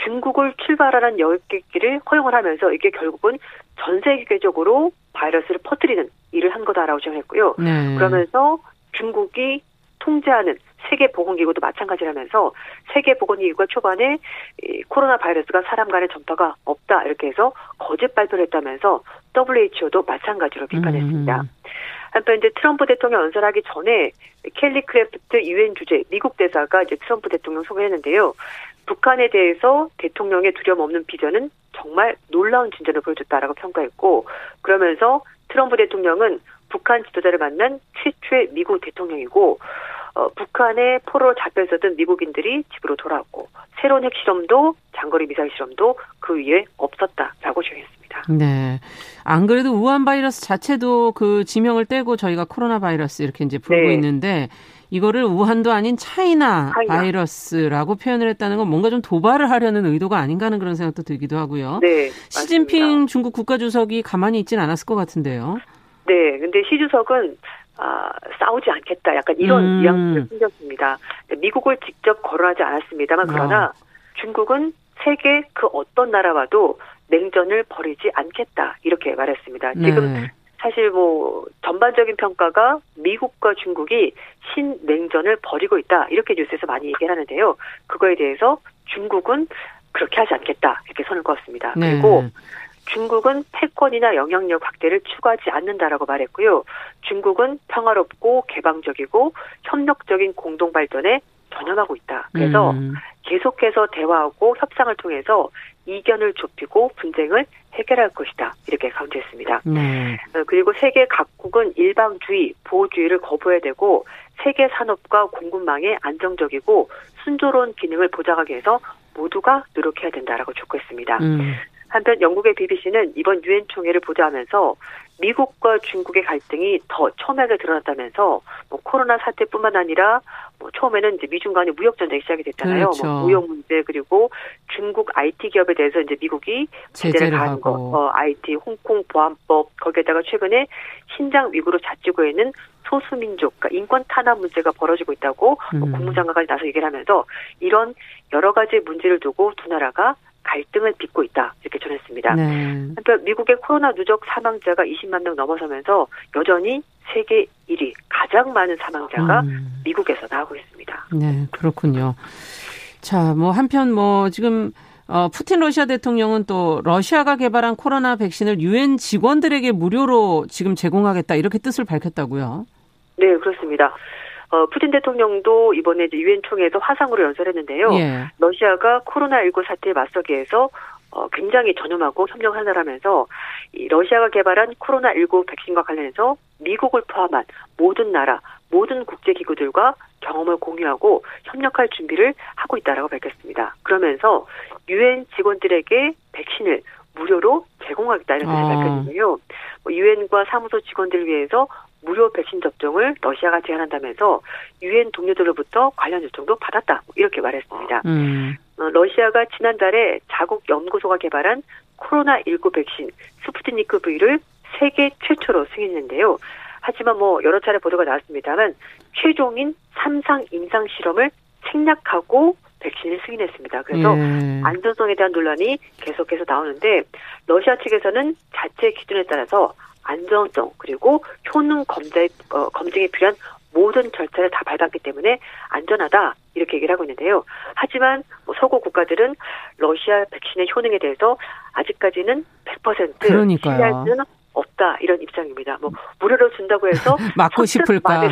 중국을 출발하는 여객기를 허용을 하면서 이게 결국은 전 세계적으로 바이러스를 퍼뜨리는 일을 한 거다라고 정했고요. 네. 그러면서 중국이 통제하는 세계보건기구도 마찬가지라면서 세계보건기구가 초반에 이 코로나 바이러스가 사람 간의 전파가 없다 이렇게 해서 거짓 발표를 했다면서 WHO도 마찬가지로 비판했습니다. 음. 한편 이제 트럼프 대통령 연설하기 전에 켈리 크래프트 유엔 주재 미국 대사가 이제 트럼프 대통령 소개했는데요. 북한에 대해서 대통령의 두려움 없는 비전은 정말 놀라운 진전을 보여줬다라고 평가했고 그러면서 트럼프 대통령은 북한 지도자를 만난 최초의 미국 대통령이고 어, 북한의 포로로 잡혀 있었던 미국인들이 집으로 돌아왔고 새로운 핵실험도 장거리 미사일 실험도 그 위에 없었다라고 주장했습니다. 네. 안 그래도 우한 바이러스 자체도 그 지명을 떼고 저희가 코로나 바이러스 이렇게 이제 부르고 네. 있는데 이거를 우한도 아닌 차이나, 차이나, 바이러스라고 표현을 했다는 건 뭔가 좀 도발을 하려는 의도가 아닌가 하는 그런 생각도 들기도 하고요. 네. 시진핑 중국 국가주석이 가만히 있지는 않았을 것 같은데요. 네. 근데 시 주석은 아, 싸우지 않겠다. 약간 이런 음. 뉘앙스를 숨겼습니다. 미국을 직접 거론하지 않았습니다만 그러나 어. 중국은 세계 그 어떤 나라와도 냉전을 벌이지 않겠다. 이렇게 말했습니다. 네. 지금 사실 뭐 전반적인 평가가 미국과 중국이 신냉전을 벌이고 있다. 이렇게 뉴스에서 많이 얘기를 하는데요. 그거에 대해서 중국은 그렇게 하지 않겠다. 이렇게 선을 그었습니다. 네. 그리고 중국은 패권이나 영향력 확대를 추구하지 않는다라고 말했고요. 중국은 평화롭고 개방적이고 협력적인 공동 발전에 전념하고 있다. 그래서 음. 계속해서 대화하고 협상을 통해서 이견을 좁히고 분쟁을 해결할 것이다. 이렇게 강조했습니다. 네. 어, 그리고 세계 각국은 일방주의, 보호주의를 거부해야 되고 세계 산업과 공급망의 안정적이고 순조로운 기능을 보장하기 위해서 모두가 노력해야 된다라고 촉구했습니다. 음. 한편 영국의 BBC는 이번 유엔 총회를 보도하면서 미국과 중국의 갈등이 더 첨예하게 드러났다면서 뭐 코로나 사태뿐만 아니라 뭐 처음에는 이제 미중 간의 무역 전쟁이 시작이 됐잖아요. 뭐 그렇죠. 뭐 무역 문제 그리고 중국 IT 기업에 대해서 이제 미국이 제재를 가한 거, 어, IT 홍콩 보안법 거기에다가 최근에 신장 위구르 자치구에는 소수민족, 그러니까 인권 탄압 문제가 벌어지고 있다고 뭐 음. 뭐 국무장관까지 나서 얘기를 하면서 이런 여러 가지 문제를 두고 두 나라가 갈등을 빚고 있다 이렇게 전했습니다. 네. 한편 미국의 코로나 누적 사망자가 20만 명 넘어서면서 여전히 세계 1위 가장 많은 사망자가 음. 미국에서 나오고 있습니다. 네, 그렇군요. 자, 뭐 한편 뭐 지금 어, 푸틴 러시아 대통령은 또 러시아가 개발한 코로나 백신을 유엔 직원들에게 무료로 지금 제공하겠다 이렇게 뜻을 밝혔다고요. 네, 그렇습니다. 어, 푸틴 대통령도 이번에 이제 유엔 총회에서 화상으로 연설했는데요. 예. 러시아가 코로나19 사태에 맞서기 위해서 어, 굉장히 전념하고 협력하느라면서 이 러시아가 개발한 코로나19 백신과 관련해서 미국을 포함한 모든 나라, 모든 국제기구들과 경험을 공유하고 협력할 준비를 하고 있다라고 밝혔습니다. 그러면서 유엔 직원들에게 백신을 무료로 제공하겠다 이런 뜻을 아. 밝혔는데요. 뭐 유엔과 사무소 직원들을 위해서 무료 백신 접종을 러시아가 제한한다면서 유엔 동료들로부터 관련 요청도 받았다 이렇게 말했습니다. 음. 어, 러시아가 지난달에 자국 연구소가 개발한 코로나19 백신 스푸트니크 V를 세계 최초로 승인했는데요. 하지만 뭐 여러 차례 보도가 나왔습니다만 최종인 3상 임상 실험을 생략하고 백신을 승인했습니다. 그래서 예. 안전성에 대한 논란이 계속해서 나오는데 러시아 측에서는 자체 기준에 따라서 안전성 그리고 효능 검증 어, 검증에 필요한 모든 절차를 다 밟았기 때문에 안전하다 이렇게 얘기를 하고 있는데요. 하지만 뭐 서구 국가들은 러시아 백신의 효능에 대해서 아직까지는 100% 그러니까요. 신뢰할 수는 없다 이런 입장입니다. 뭐 무료로 준다고 해서 맞고 싶을까?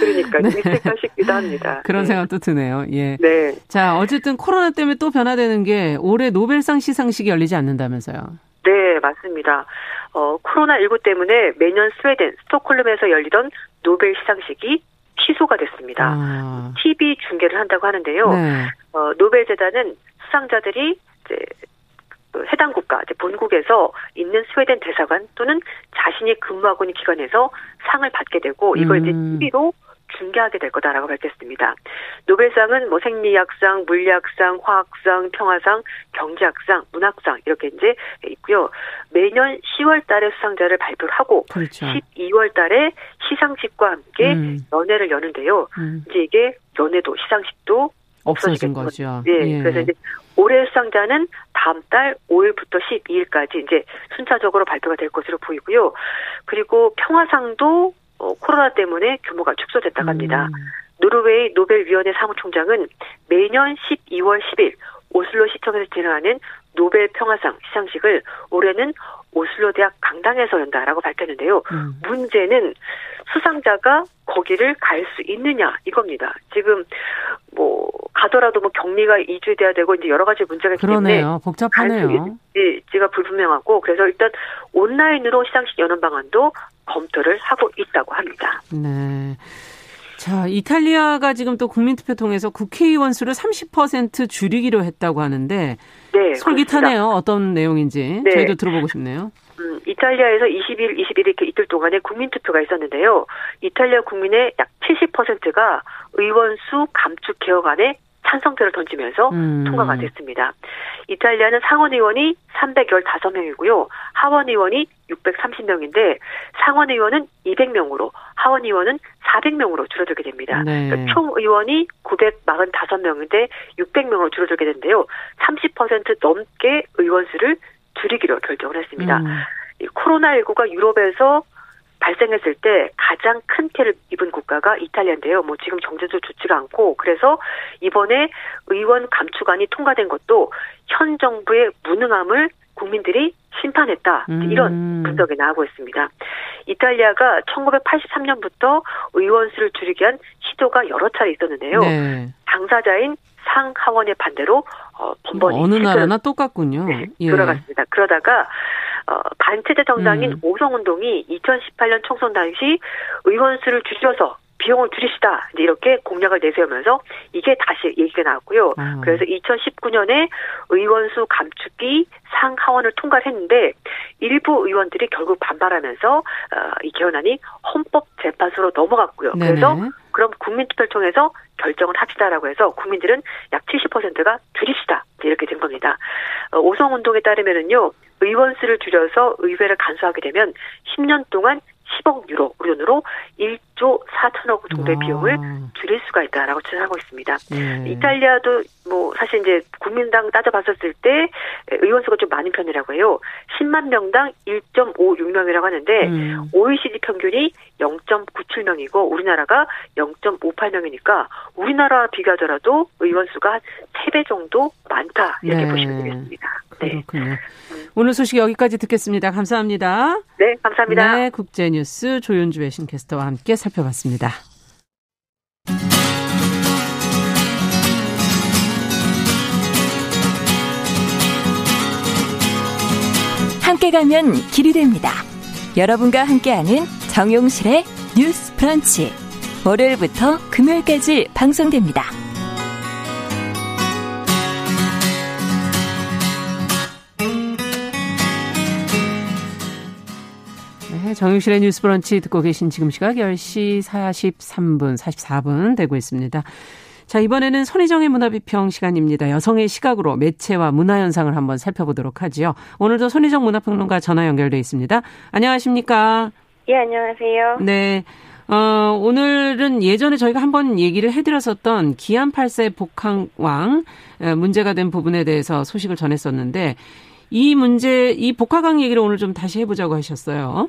그러니까 네. 있을까 싶기도 합니다. 그런 네. 생각도 드네요. 예. 네. 자 어쨌든 코로나 때문에 또 변화되는 게 올해 노벨상 시상식이 열리지 않는다면서요. 네, 맞습니다. 어, 코로나19 때문에 매년 스웨덴, 스톡홀름에서 열리던 노벨 시상식이 취소가 됐습니다. 아. TV 중계를 한다고 하는데요. 네. 어, 노벨 재단은 수상자들이 이제 그 해당 국가, 이제 본국에서 있는 스웨덴 대사관 또는 자신이 근무하고 있는 기관에서 상을 받게 되고 이걸 음. 이제 TV로 중계하게 될 거다라고 밝혔습니다. 노벨상은 뭐 생리학상, 물리학상, 화학상, 평화상, 경제학상, 문학상 이렇게 이제 있고요. 매년 10월 달에 수상자를 발표를 하고 그렇죠. 12월 달에 시상식과 함께 음. 연회를 여는데요. 음. 이제 이게 연회도 시상식도 없어진 거죠. 네, 예. 그래서 이제 올해 수상자는 다음 달 5일부터 12일까지 이제 순차적으로 발표가 될 것으로 보이고요. 그리고 평화상도 어, 코로나 때문에 규모가 축소됐다고 합니다. 음. 노르웨이 노벨위원회 사무총장은 매년 12월 10일 오슬로 시청에서 진행하는 노벨 평화상 시상식을 올해는 오슬로 대학 강당에서 연다라고 밝혔는데요. 음. 문제는 수상자가 거기를 갈 수 있느냐 이겁니다. 지금 뭐 가더라도 뭐 격리가 2주 돼야 되고 이제 여러 가지 문제가 있기. 때문에 복잡하네요. 갈지가 불분명하고 그래서 일단 온라인으로 시상식 여는 방안도 검토를 하고 있다고 합니다. 네. 자, 이탈리아가 지금 또 국민투표 통해서 국회의원 수를 30% 줄이기로 했다고 하는데 네, 솔깃하네요. 그렇습니다. 어떤 내용인지 네. 저희도 들어보고 싶네요. 음, 이탈리아에서 20일, 21일 이렇게 이틀 동안에 국민투표가 있었는데요. 이탈리아 국민의 약 70%가 의원 수 감축 개혁안에 찬성표를 던지면서 음. 통과가 됐습니다. 이탈리아는 상원 의원이 315명이고요. 하원 의원이 630명인데 상원 의원은 200명으로 하원 의원은 400명으로 줄어들게 됩니다. 네. 그러니까 총 의원이 945명인데 600명으로 줄어들게 되는데요. 30% 넘게 의원 수를 줄이기로 결정을 했습니다. 음. 코로나19가 유럽에서 발생했을 때 가장 큰 피해를 입은 국가가 이탈리아인데요. 뭐 지금 경제도 좋지가 않고 그래서 이번에 의원 감축안이 통과된 것도 현 정부의 무능함을 국민들이 심판했다. 이런 음. 분석이 나오고 있습니다. 이탈리아가 1983년부터 의원 수를 줄이기 위한 시도가 여러 차례 있었는데요. 네. 당사자인 상하원의 반대로 어, 번번이 어느 나라나 똑같군요. 네, 예. 돌아갔습니다. 그러다가 어, 반체제 정당인 음. 오성운동이 2018년 총선 당시 의원 수를 줄여서 비용을 줄이시다 이렇게 공약을 내세우면서 이게 다시 얘기가 나왔고요. 음. 그래서 2019년에 의원수 감축이 상하원을 통과를 했는데 일부 의원들이 결국 반발하면서 어, 이 개헌안이 헌법재판소로 넘어갔고요. 네네. 그래서 그럼 국민투표를 통해서 결정을 합시다라고 해서 국민들은 약 70%가 줄입시다 이렇게 된 겁니다. 어, 오성운동에 따르면은요 의원 수를 줄여서 의회를 간소하게 되면 10년 동안 10억 유로 우리 돈으로 1조 4천억 정도의 아. 비용을 줄일 수가 있다라고 추정하고 있습니다. 네. 이탈리아도 뭐 사실 이제 국민당 따져봤었을 때 의원 수가 좀 많은 편이라고 해요. 10만 명당 1.56명이라고 하는데 음. OECD 평균이 0.97명이고 우리나라가 0.58명이니까 우리나라 비교하더라도 의원 수가 한 3배 정도 많다 이렇게 네. 보시면 되겠습니다. 네. 그렇군요. 네. 오늘 소식 여기까지 듣겠습니다. 감사합니다. 네, 감사합니다. 네, 국제뉴스 조윤주 외신캐스터와 함께 살펴봤습니다. 함께 가면 길이 됩니다. 여러분과 함께하는 정용실의 뉴스 브런치. 월요일부터 금요일까지 방송됩니다. 네, 정용실의 뉴스 브런치 듣고 계신 지금 시각 10시 43분, 44분 되고 있습니다. 자, 이번에는 손희정의 문화비평 시간입니다. 여성의 시각으로 매체와 문화 현상을 한번 살펴보도록 하지요. 오늘도 손희정 문화평론가 전화 연결돼 있습니다. 안녕하십니까? 예, 안녕하세요. 네. 어, 오늘은 예전에 저희가 한번 얘기를 해드렸었던 기안 8세 복항왕 문제가 된 부분에 대해서 소식을 전했었는데 이 문제, 이 복화강 얘기를 오늘 좀 다시 해보자고 하셨어요.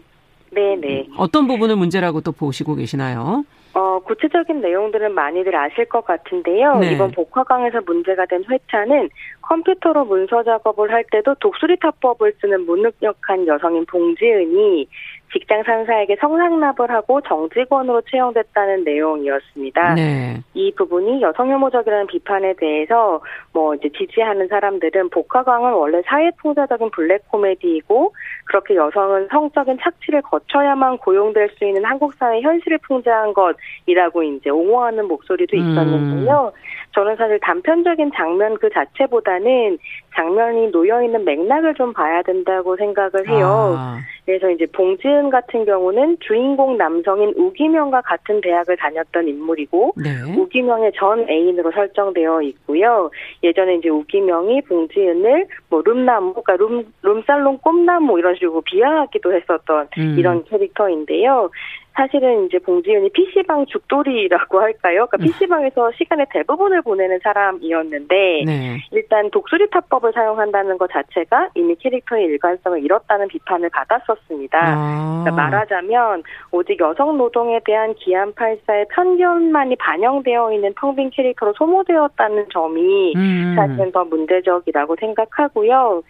네네. 어떤 부분을 문제라고 또 보시고 계시나요? 어, 구체적인 내용들은 많이들 아실 것 같은데요. 네. 이번 복화강에서 문제가 된 회차는 컴퓨터로 문서 작업을 할 때도 독수리 타법을 쓰는 무능력한 여성인 봉지은이 직장 상사에게 성상납을 하고 정직원으로 채용됐다는 내용이었습니다. 네. 이 부분이 여성혐오적이라는 비판에 대해서 뭐 이제 지지하는 사람들은 복화광은 원래 사회풍자적인 블랙 코미디이고 그렇게 여성은 성적인 착취를 거쳐야만 고용될 수 있는 한국 사회 현실을 풍자한 것이라고 이제 옹호하는 목소리도 음. 있었는데요. 음. 저는 사실 단편적인 장면 그 자체보다는 장면이 놓여 있는 맥락을 좀 봐야 된다고 생각을 해요. 아. 그래서 이제 봉지은 같은 경우는 주인공 남성인 우기명과 같은 대학을 다녔던 인물이고 네. 우기명의 전 애인으로 설정되어 있고요. 예전에 이제 우기명이 봉지은을 뭐 룸나무, 그러니까 룸 룸살롱 꽃나무 이런 식으로 비하하기도 했었던 음. 이런 캐릭터인데요. 사실은 이제 봉지윤이 PC방 죽돌이라고 할까요? 그러니까 PC방에서 시간의 대부분을 보내는 사람이었는데 네. 일단 독수리 타법을 사용한다는 것 자체가 이미 캐릭터의 일관성을 잃었다는 비판을 받았었 습니다. 아. 그러니까 말하자면 오직 여성 노동에 대한 기안 84의 편견만이 반영되어 있는 텅빈 캐릭터로 소모되었다는 점이 음. 사실은 더 문제적이라고 생각하고요.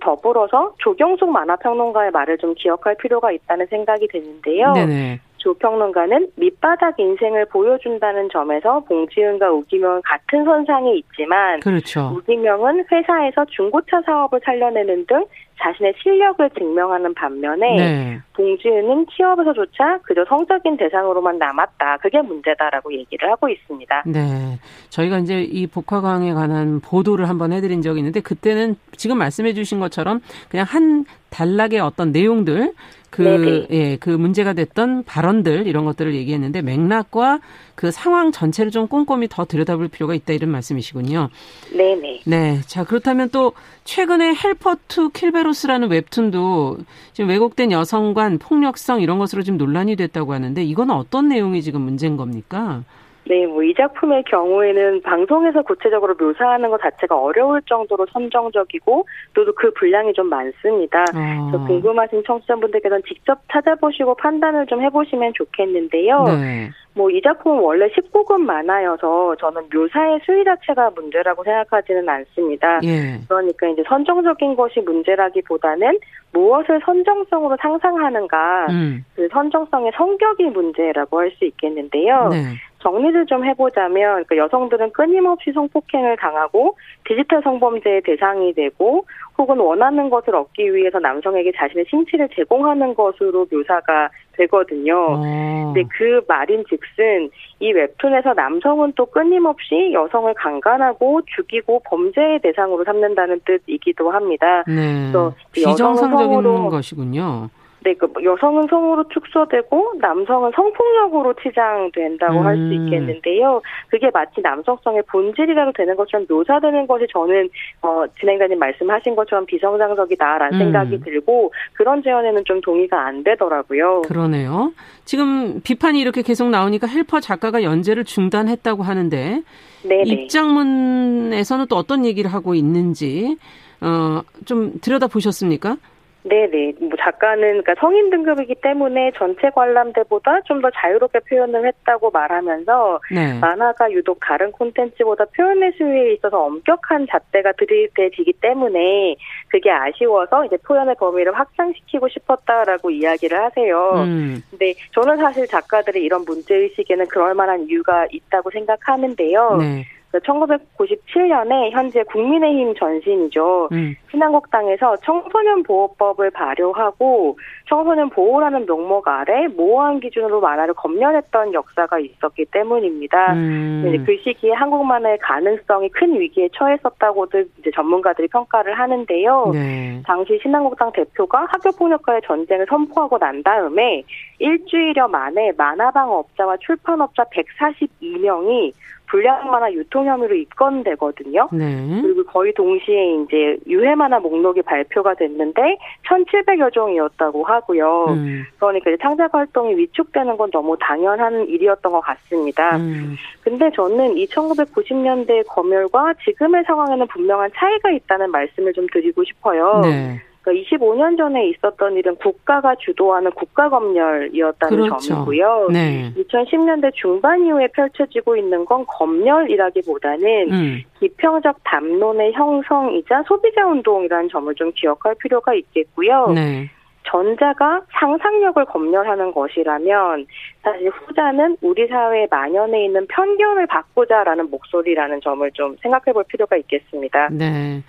더불어서 조경숙 만화평론가의 말을 좀 기억할 필요가 있다는 생각이 드는데요. 네네. 조 평론가는 밑바닥 인생을 보여준다는 점에서 봉지은과 우기명은 같은 선상에 있지만 그렇죠. 우기명은 회사에서 중고차 사업을 살려내는 등 자신의 실력을 증명하는 반면에 네. 봉지은은 취업에서조차 그저 성적인 대상으로만 남았다. 그게 문제다라고 얘기를 하고 있습니다. 네. 저희가 이제 이 복화광에 관한 보도를 한번 해드린 적이 있는데 그때는 지금 말씀해 주신 것처럼 그냥 한 단락의 어떤 내용들 그, 예, 그 문제가 됐던 발언들 이런 것들을 얘기했는데 맥락과 그 상황 전체를 좀 꼼꼼히 더 들여다볼 필요가 있다 이런 말씀이시군요. 네네. 네. 자, 그렇다면 또 최근에 Helper two 킬베로스라는 웹툰도 지금 왜곡된 여성관 폭력성 이런 것으로 지금 논란이 됐다고 하는데 이건 어떤 내용이 지금 문제인 겁니까? 네, 뭐 이 작품의 경우에는 방송에서 구체적으로 묘사하는 것 자체가 어려울 정도로 선정적이고 또 그 분량이 좀 많습니다. 어. 그래서 궁금하신 청취자분들께서는 직접 찾아보시고 판단을 좀 해보시면 좋겠는데요. 네. 뭐이 작품은 원래 19금 만화여서 저는 묘사의 수위 자체가 문제라고 생각하지는 않습니다. 예. 그러니까 이제 선정적인 것이 문제라기보다는 무엇을 선정성으로 상상하는가, 음. 그 선정성의 성격이 문제라고 할 수 있겠는데요. 네. 정리를 좀 해보자면 그러니까 여성들은 끊임없이 성폭행을 당하고 디지털 성범죄의 대상이 되고 혹은 원하는 것을 얻기 위해서 남성에게 자신의 신체를 제공하는 것으로 묘사가 되거든요. 어. 근데 그 말인 즉슨 이 웹툰에서 남성은 또 끊임없이 여성을 강간하고 죽이고 범죄의 대상으로 삼는다는 뜻이기도 합니다. 네. 그래서 비정상적인 것이군요. 네, 그 여성은 성으로 축소되고 남성은 성폭력으로 치장된다고 음. 할수 있겠는데요. 그게 마치 남성성의 본질이라도 되는 것처럼 묘사되는 것이 저는 어, 진행자님 말씀하신 것처럼 비정상적이다라는 음. 생각이 들고 그런 재현에는 좀 동의가 안 되더라고요. 그러네요. 지금 비판이 이렇게 계속 나오니까 헬퍼 작가가 연재를 중단했다고 하는데 네네. 입장문에서는 또 어떤 얘기를 하고 있는지 어, 좀 들여다 보셨습니까? 네네. 뭐 작가는 그러니까 성인 등급이기 때문에 전체 관람대보다 좀 더 자유롭게 표현을 했다고 말하면서 네. 만화가 유독 다른 콘텐츠보다 표현의 수위에 있어서 엄격한 잣대가 들이대지기 때문에 그게 아쉬워서 이제 표현의 범위를 확장시키고 싶었다라고 이야기를 하세요. 음. 근데 저는 사실 작가들의 이런 문제 의식에는 그럴 만한 이유가 있다고 생각하는데요. 네. 1997년에 현재 국민의힘 전신이죠. 음. 신한국당에서 청소년 보호법을 발효하고 청소년 보호라는 명목 아래 모호한 기준으로 만화를 검열했던 역사가 있었기 때문입니다. 음. 그 시기에 한국 만화의 가능성이 큰 위기에 처했었다고도 이제 전문가들이 평가를 하는데요. 네. 당시 신한국당 대표가 학교폭력과의 전쟁을 선포하고 난 다음에 일주일여 만에 만화방 업자와 출판업자 142명이 불량 만화 유통 혐의로 입건되거든요. 네. 그리고 거의 동시에 이제 유해 만화 목록이 발표가 됐는데 1,700여 종이었다고 하고요. 음. 그러니까 이제 창작 활동이 위축되는 건 너무 당연한 일이었던 것 같습니다. 음. 근데 저는 이 1990년대 검열과 지금의 상황에는 분명한 차이가 있다는 말씀을 좀 드리고 싶어요. 네. 그러니까 25년 전에 있었던 일은 국가가 주도하는 국가검열이었다는 그렇죠. 점이고요. 네. 2010년대 중반 이후에 펼쳐지고 있는 건 검열이라기보다는 음. 비평적 담론의 형성이자 소비자 운동이라는 점을 좀 기억할 필요가 있겠고요. 네. 전자가 상상력을 검열하는 것이라면 사실 후자는 우리 사회에 만연해 있는 편견을 바꾸자라는 목소리라는 점을 좀 생각해 볼 필요가 있겠습니다. 네.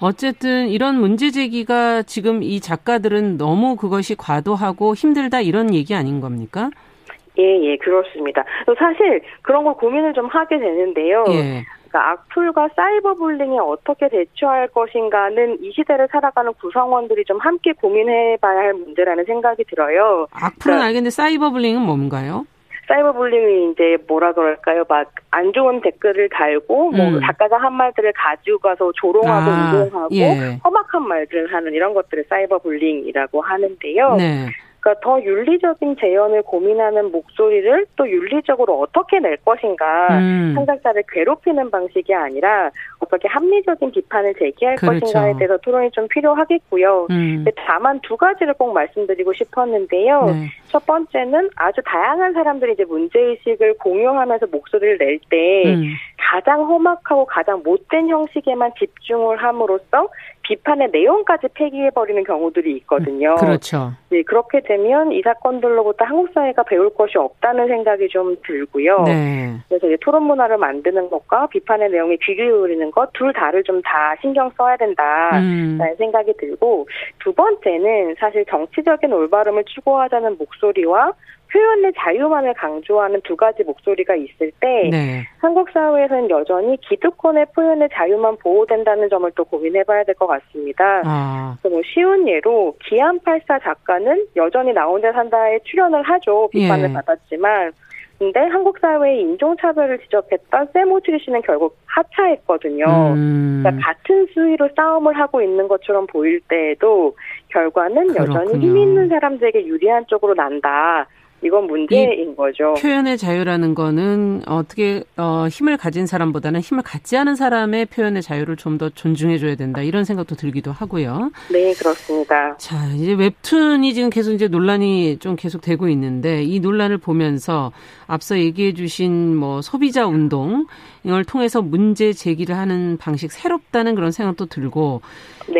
어쨌든 이런 문제 제기가 지금 이 작가들은 너무 그것이 과도하고 힘들다 이런 얘기 아닌 겁니까? 예, 예, 그렇습니다. 사실 그런 걸 고민을 좀 하게 되는데요. 예. 그러니까 악플과 사이버 불링에 어떻게 대처할 것인가는 이 시대를 살아가는 구성원들이 좀 함께 고민해봐야 할 문제라는 생각이 들어요. 악플은 그러니까 알겠는데 사이버 불링은 뭔가요? 사이버 불링이 이제 뭐라 그럴까요? 막 안 좋은 댓글을 달고 뭐 음. 작가가 한 말들을 가지고 가서 조롱하고 아, 운동하고 예. 험악한 말들을 하는 이런 것들을 사이버 불링이라고 하는데요. 네. 그러니까 더 윤리적인 재현을 고민하는 목소리를 또 윤리적으로 어떻게 낼 것인가 음. 창작자를 괴롭히는 방식이 아니라 어떻게 합리적인 비판을 제기할 그렇죠. 것인가에 대해서 토론이 좀 필요하겠고요. 음. 다만 두 가지를 꼭 말씀드리고 싶었는데요. 네. 첫 번째는 아주 다양한 사람들이 이제 문제의식을 공유하면서 목소리를 낼때 음. 가장 험악하고 가장 못된 형식에만 집중을 함으로써 비판의 내용까지 폐기해버리는 경우들이 있거든요. 그렇죠. 네, 그렇게 되면 이 사건들로부터 한국 사회가 배울 것이 없다는 생각이 좀 들고요. 네. 그래서 이제 토론 문화를 만드는 것과 비판의 내용에 귀 기울이는 것 둘 다를 좀 다 신경 써야 된다라는 음. 생각이 들고 두 번째는 사실 정치적인 올바름을 추구하자는 목소리와 표현의 자유만을 강조하는 두 가지 목소리가 있을 때 네. 한국 사회에서는 여전히 기득권의 표현의 자유만 보호된다는 점을 또 고민해봐야 될 것 같습니다. 아. 뭐 쉬운 예로 기안84 작가는 여전히 나 혼자 산다에 출연을 하죠. 비판을 예. 받았지만 근데 한국 사회의 인종차별을 지적했던 세모트리 씨는 결국 하차했거든요. 음. 그러니까 같은 수위로 싸움을 하고 있는 것처럼 보일 때에도 결과는 그렇군요. 여전히 힘 있는 사람들에게 유리한 쪽으로 난다. 이건 문제인 거죠. 표현의 자유라는 거는 어떻게 어, 힘을 가진 사람보다는 힘을 갖지 않은 사람의 표현의 자유를 좀 더 존중해줘야 된다 이런 생각도 들기도 하고요. 네, 그렇습니다. 자, 이제 웹툰이 지금 계속 이제 논란이 좀 계속 되고 있는데 이 논란을 보면서 앞서 얘기해주신 뭐 소비자 운동 이걸 통해서 문제 제기를 하는 방식 새롭다는 그런 생각도 들고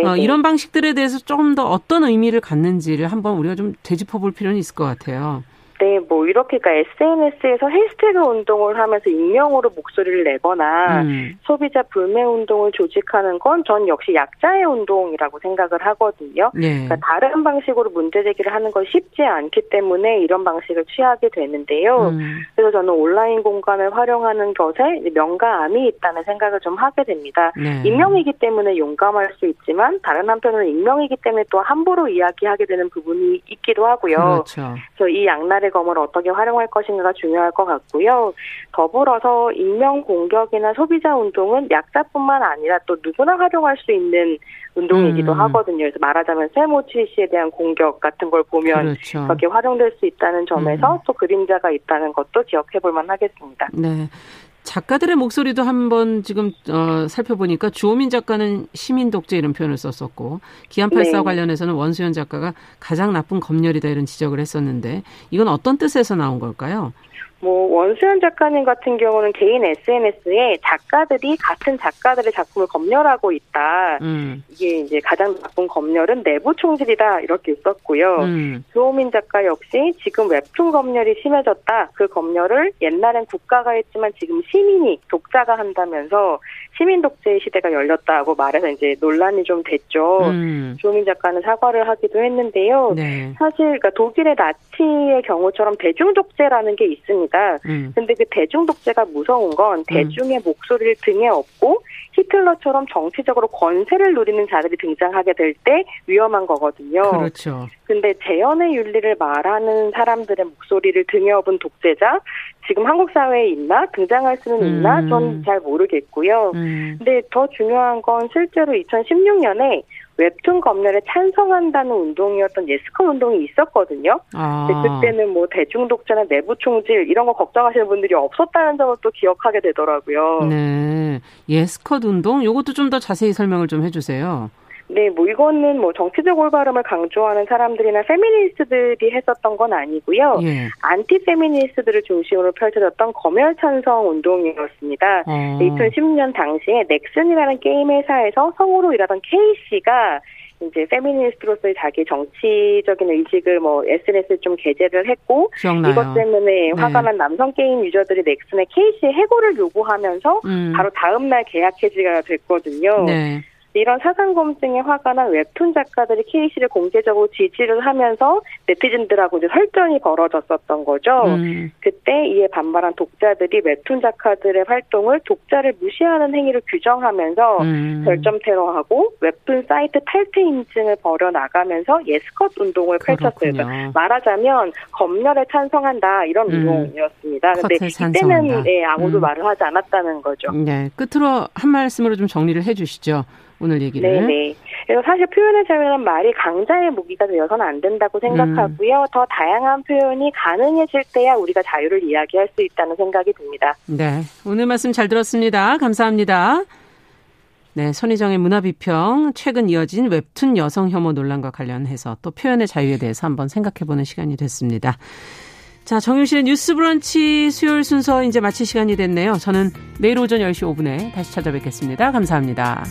어, 이런 방식들에 대해서 좀 더 어떤 의미를 갖는지를 한번 우리가 좀 되짚어볼 필요는 있을 것 같아요. 네, 뭐 이렇게 그 SNS에서 해시태그 운동을 하면서 익명으로 목소리를 내거나 음. 소비자 불매 운동을 조직하는 건 전 역시 약자의 운동이라고 생각을 하거든요. 네. 그러니까 다른 방식으로 문제 제기를 하는 건 쉽지 않기 때문에 이런 방식을 취하게 되는데요. 음. 그래서 저는 온라인 공간을 활용하는 것에 명가암이 있다는 생각을 좀 하게 됩니다. 네. 익명이기 때문에 용감할 수 있지만 다른 한편으로는 익명이기 때문에 또 함부로 이야기하게 되는 부분이 있기도 하고요. 그렇죠. 그래서 이 양날의 검을 어떻게 활용할 것인가가 중요할 것 같고요. 더불어서 익명 공격이나 소비자 운동은 약자뿐만 아니라 또 누구나 활용할 수 있는 운동이기도 음. 하거든요. 그래서 말하자면 세모치 씨에 대한 공격 같은 걸 보면 그렇죠. 그렇게 활용될 수 있다는 점에서 음. 또 그림자가 있다는 것도 기억해 볼 만하겠습니다. 네. 작가들의 목소리도 한번 지금 어, 살펴보니까 주호민 작가는 시민 독재 이런 표현을 썼었고 기안84 네. 관련해서는 원수연 작가가 가장 나쁜 검열이다 이런 지적을 했었는데 이건 어떤 뜻에서 나온 걸까요? 뭐 원수연 작가님 같은 경우는 개인 SNS에 작가들이 같은 작가들의 작품을 검열하고 있다. 음. 이게 이제 가장 나쁜 검열은 내부 총질이다 이렇게 있었고요. 음. 조호민 작가 역시 지금 웹툰 검열이 심해졌다. 그 검열을 옛날엔 국가가 했지만 지금 시민이 독자가 한다면서 시민 독재의 시대가 열렸다고 말해서 이제 논란이 좀 됐죠. 음. 조민 작가는 사과를 하기도 했는데요. 네. 사실 그러니까 독일의 나치의 경우처럼 대중 독재라는 게 있습니다. 음. 근데 그 대중 독재가 무서운 건 음. 대중의 목소리를 등에 업고 히틀러처럼 정치적으로 권세를 누리는 자들이 등장하게 될 때 위험한 거거든요. 그렇죠. 근데 재연의 윤리를 말하는 사람들의 목소리를 등에 업은 독재자 지금 한국 사회에 있나 등장할 수는 있나 음. 전잘 모르겠고요. 음. 근데 더 중요한 건 실제로 2016년에 웹툰 검열에 찬성한다는 운동이었던 예스컷 운동이 있었거든요. 아. 그때는 뭐 대중독자나 내부 총질 이런 거 걱정하시는 분들이 없었다는 점을 또 기억하게 되더라고요. 네. yes cut 운동? 이것도 좀 더 자세히 설명을 좀 해주세요. 네, 뭐 이거는 뭐 정치적 올바름을 강조하는 사람들이나 페미니스트들이 했었던 건 아니고요. 예. 안티 페미니스트들을 중심으로 펼쳐졌던 검열 찬성 운동이었습니다. 어. 2010년 당시에 넥슨이라는 게임 회사에서 성우로 일하던 K 씨가 이제 페미니스트로서의 자기 정치적인 의식을 뭐 SNS에 좀 게재를 했고 기억나요. 이것 때문에 네. 화가 난 남성 게임 유저들이 넥슨의 K씨의 해고를 요구하면서 음. 바로 다음 날 계약 해지가 됐거든요. 네. 이런 사상 검증에 화가 난 웹툰 작가들이 K씨를 공개적으로 지지를 하면서 네티즌들하고 이제 설전이 벌어졌었던 거죠. 음. 그때 이에 반발한 독자들이 웹툰 작가들의 활동을 독자를 무시하는 행위를 규정하면서 음. 결점 테러하고 웹툰 사이트 탈퇴 인증을 벌여 나가면서 예스컷 운동을 펼쳤어요. 그러니까 말하자면 검열에 찬성한다 이런 음. 운동이었습니다. 근데 이때는 네, 아무도 음. 말을 하지 않았다는 거죠. 네, 끝으로 한 말씀으로 좀 정리를 해주시죠. 오늘 얘기를. 네네. 그래서 사실 표현의 자유는 말이 강자의 무기가 되어서는 안 된다고 생각하고요. 음. 더 다양한 표현이 가능해질 때야 우리가 자유를 이야기할 수 있다는 생각이 듭니다. 네. 오늘 말씀 잘 들었습니다. 감사합니다. 네, 손희정의 문화비평 최근 이어진 웹툰 여성 혐오 논란과 관련해서 또 표현의 자유에 대해서 한번 생각해보는 시간이 됐습니다. 자, 정유실의 뉴스 브런치 수요일 순서 이제 마칠 시간이 됐네요. 저는 내일 오전 10시 5분에 다시 찾아뵙겠습니다. 감사합니다.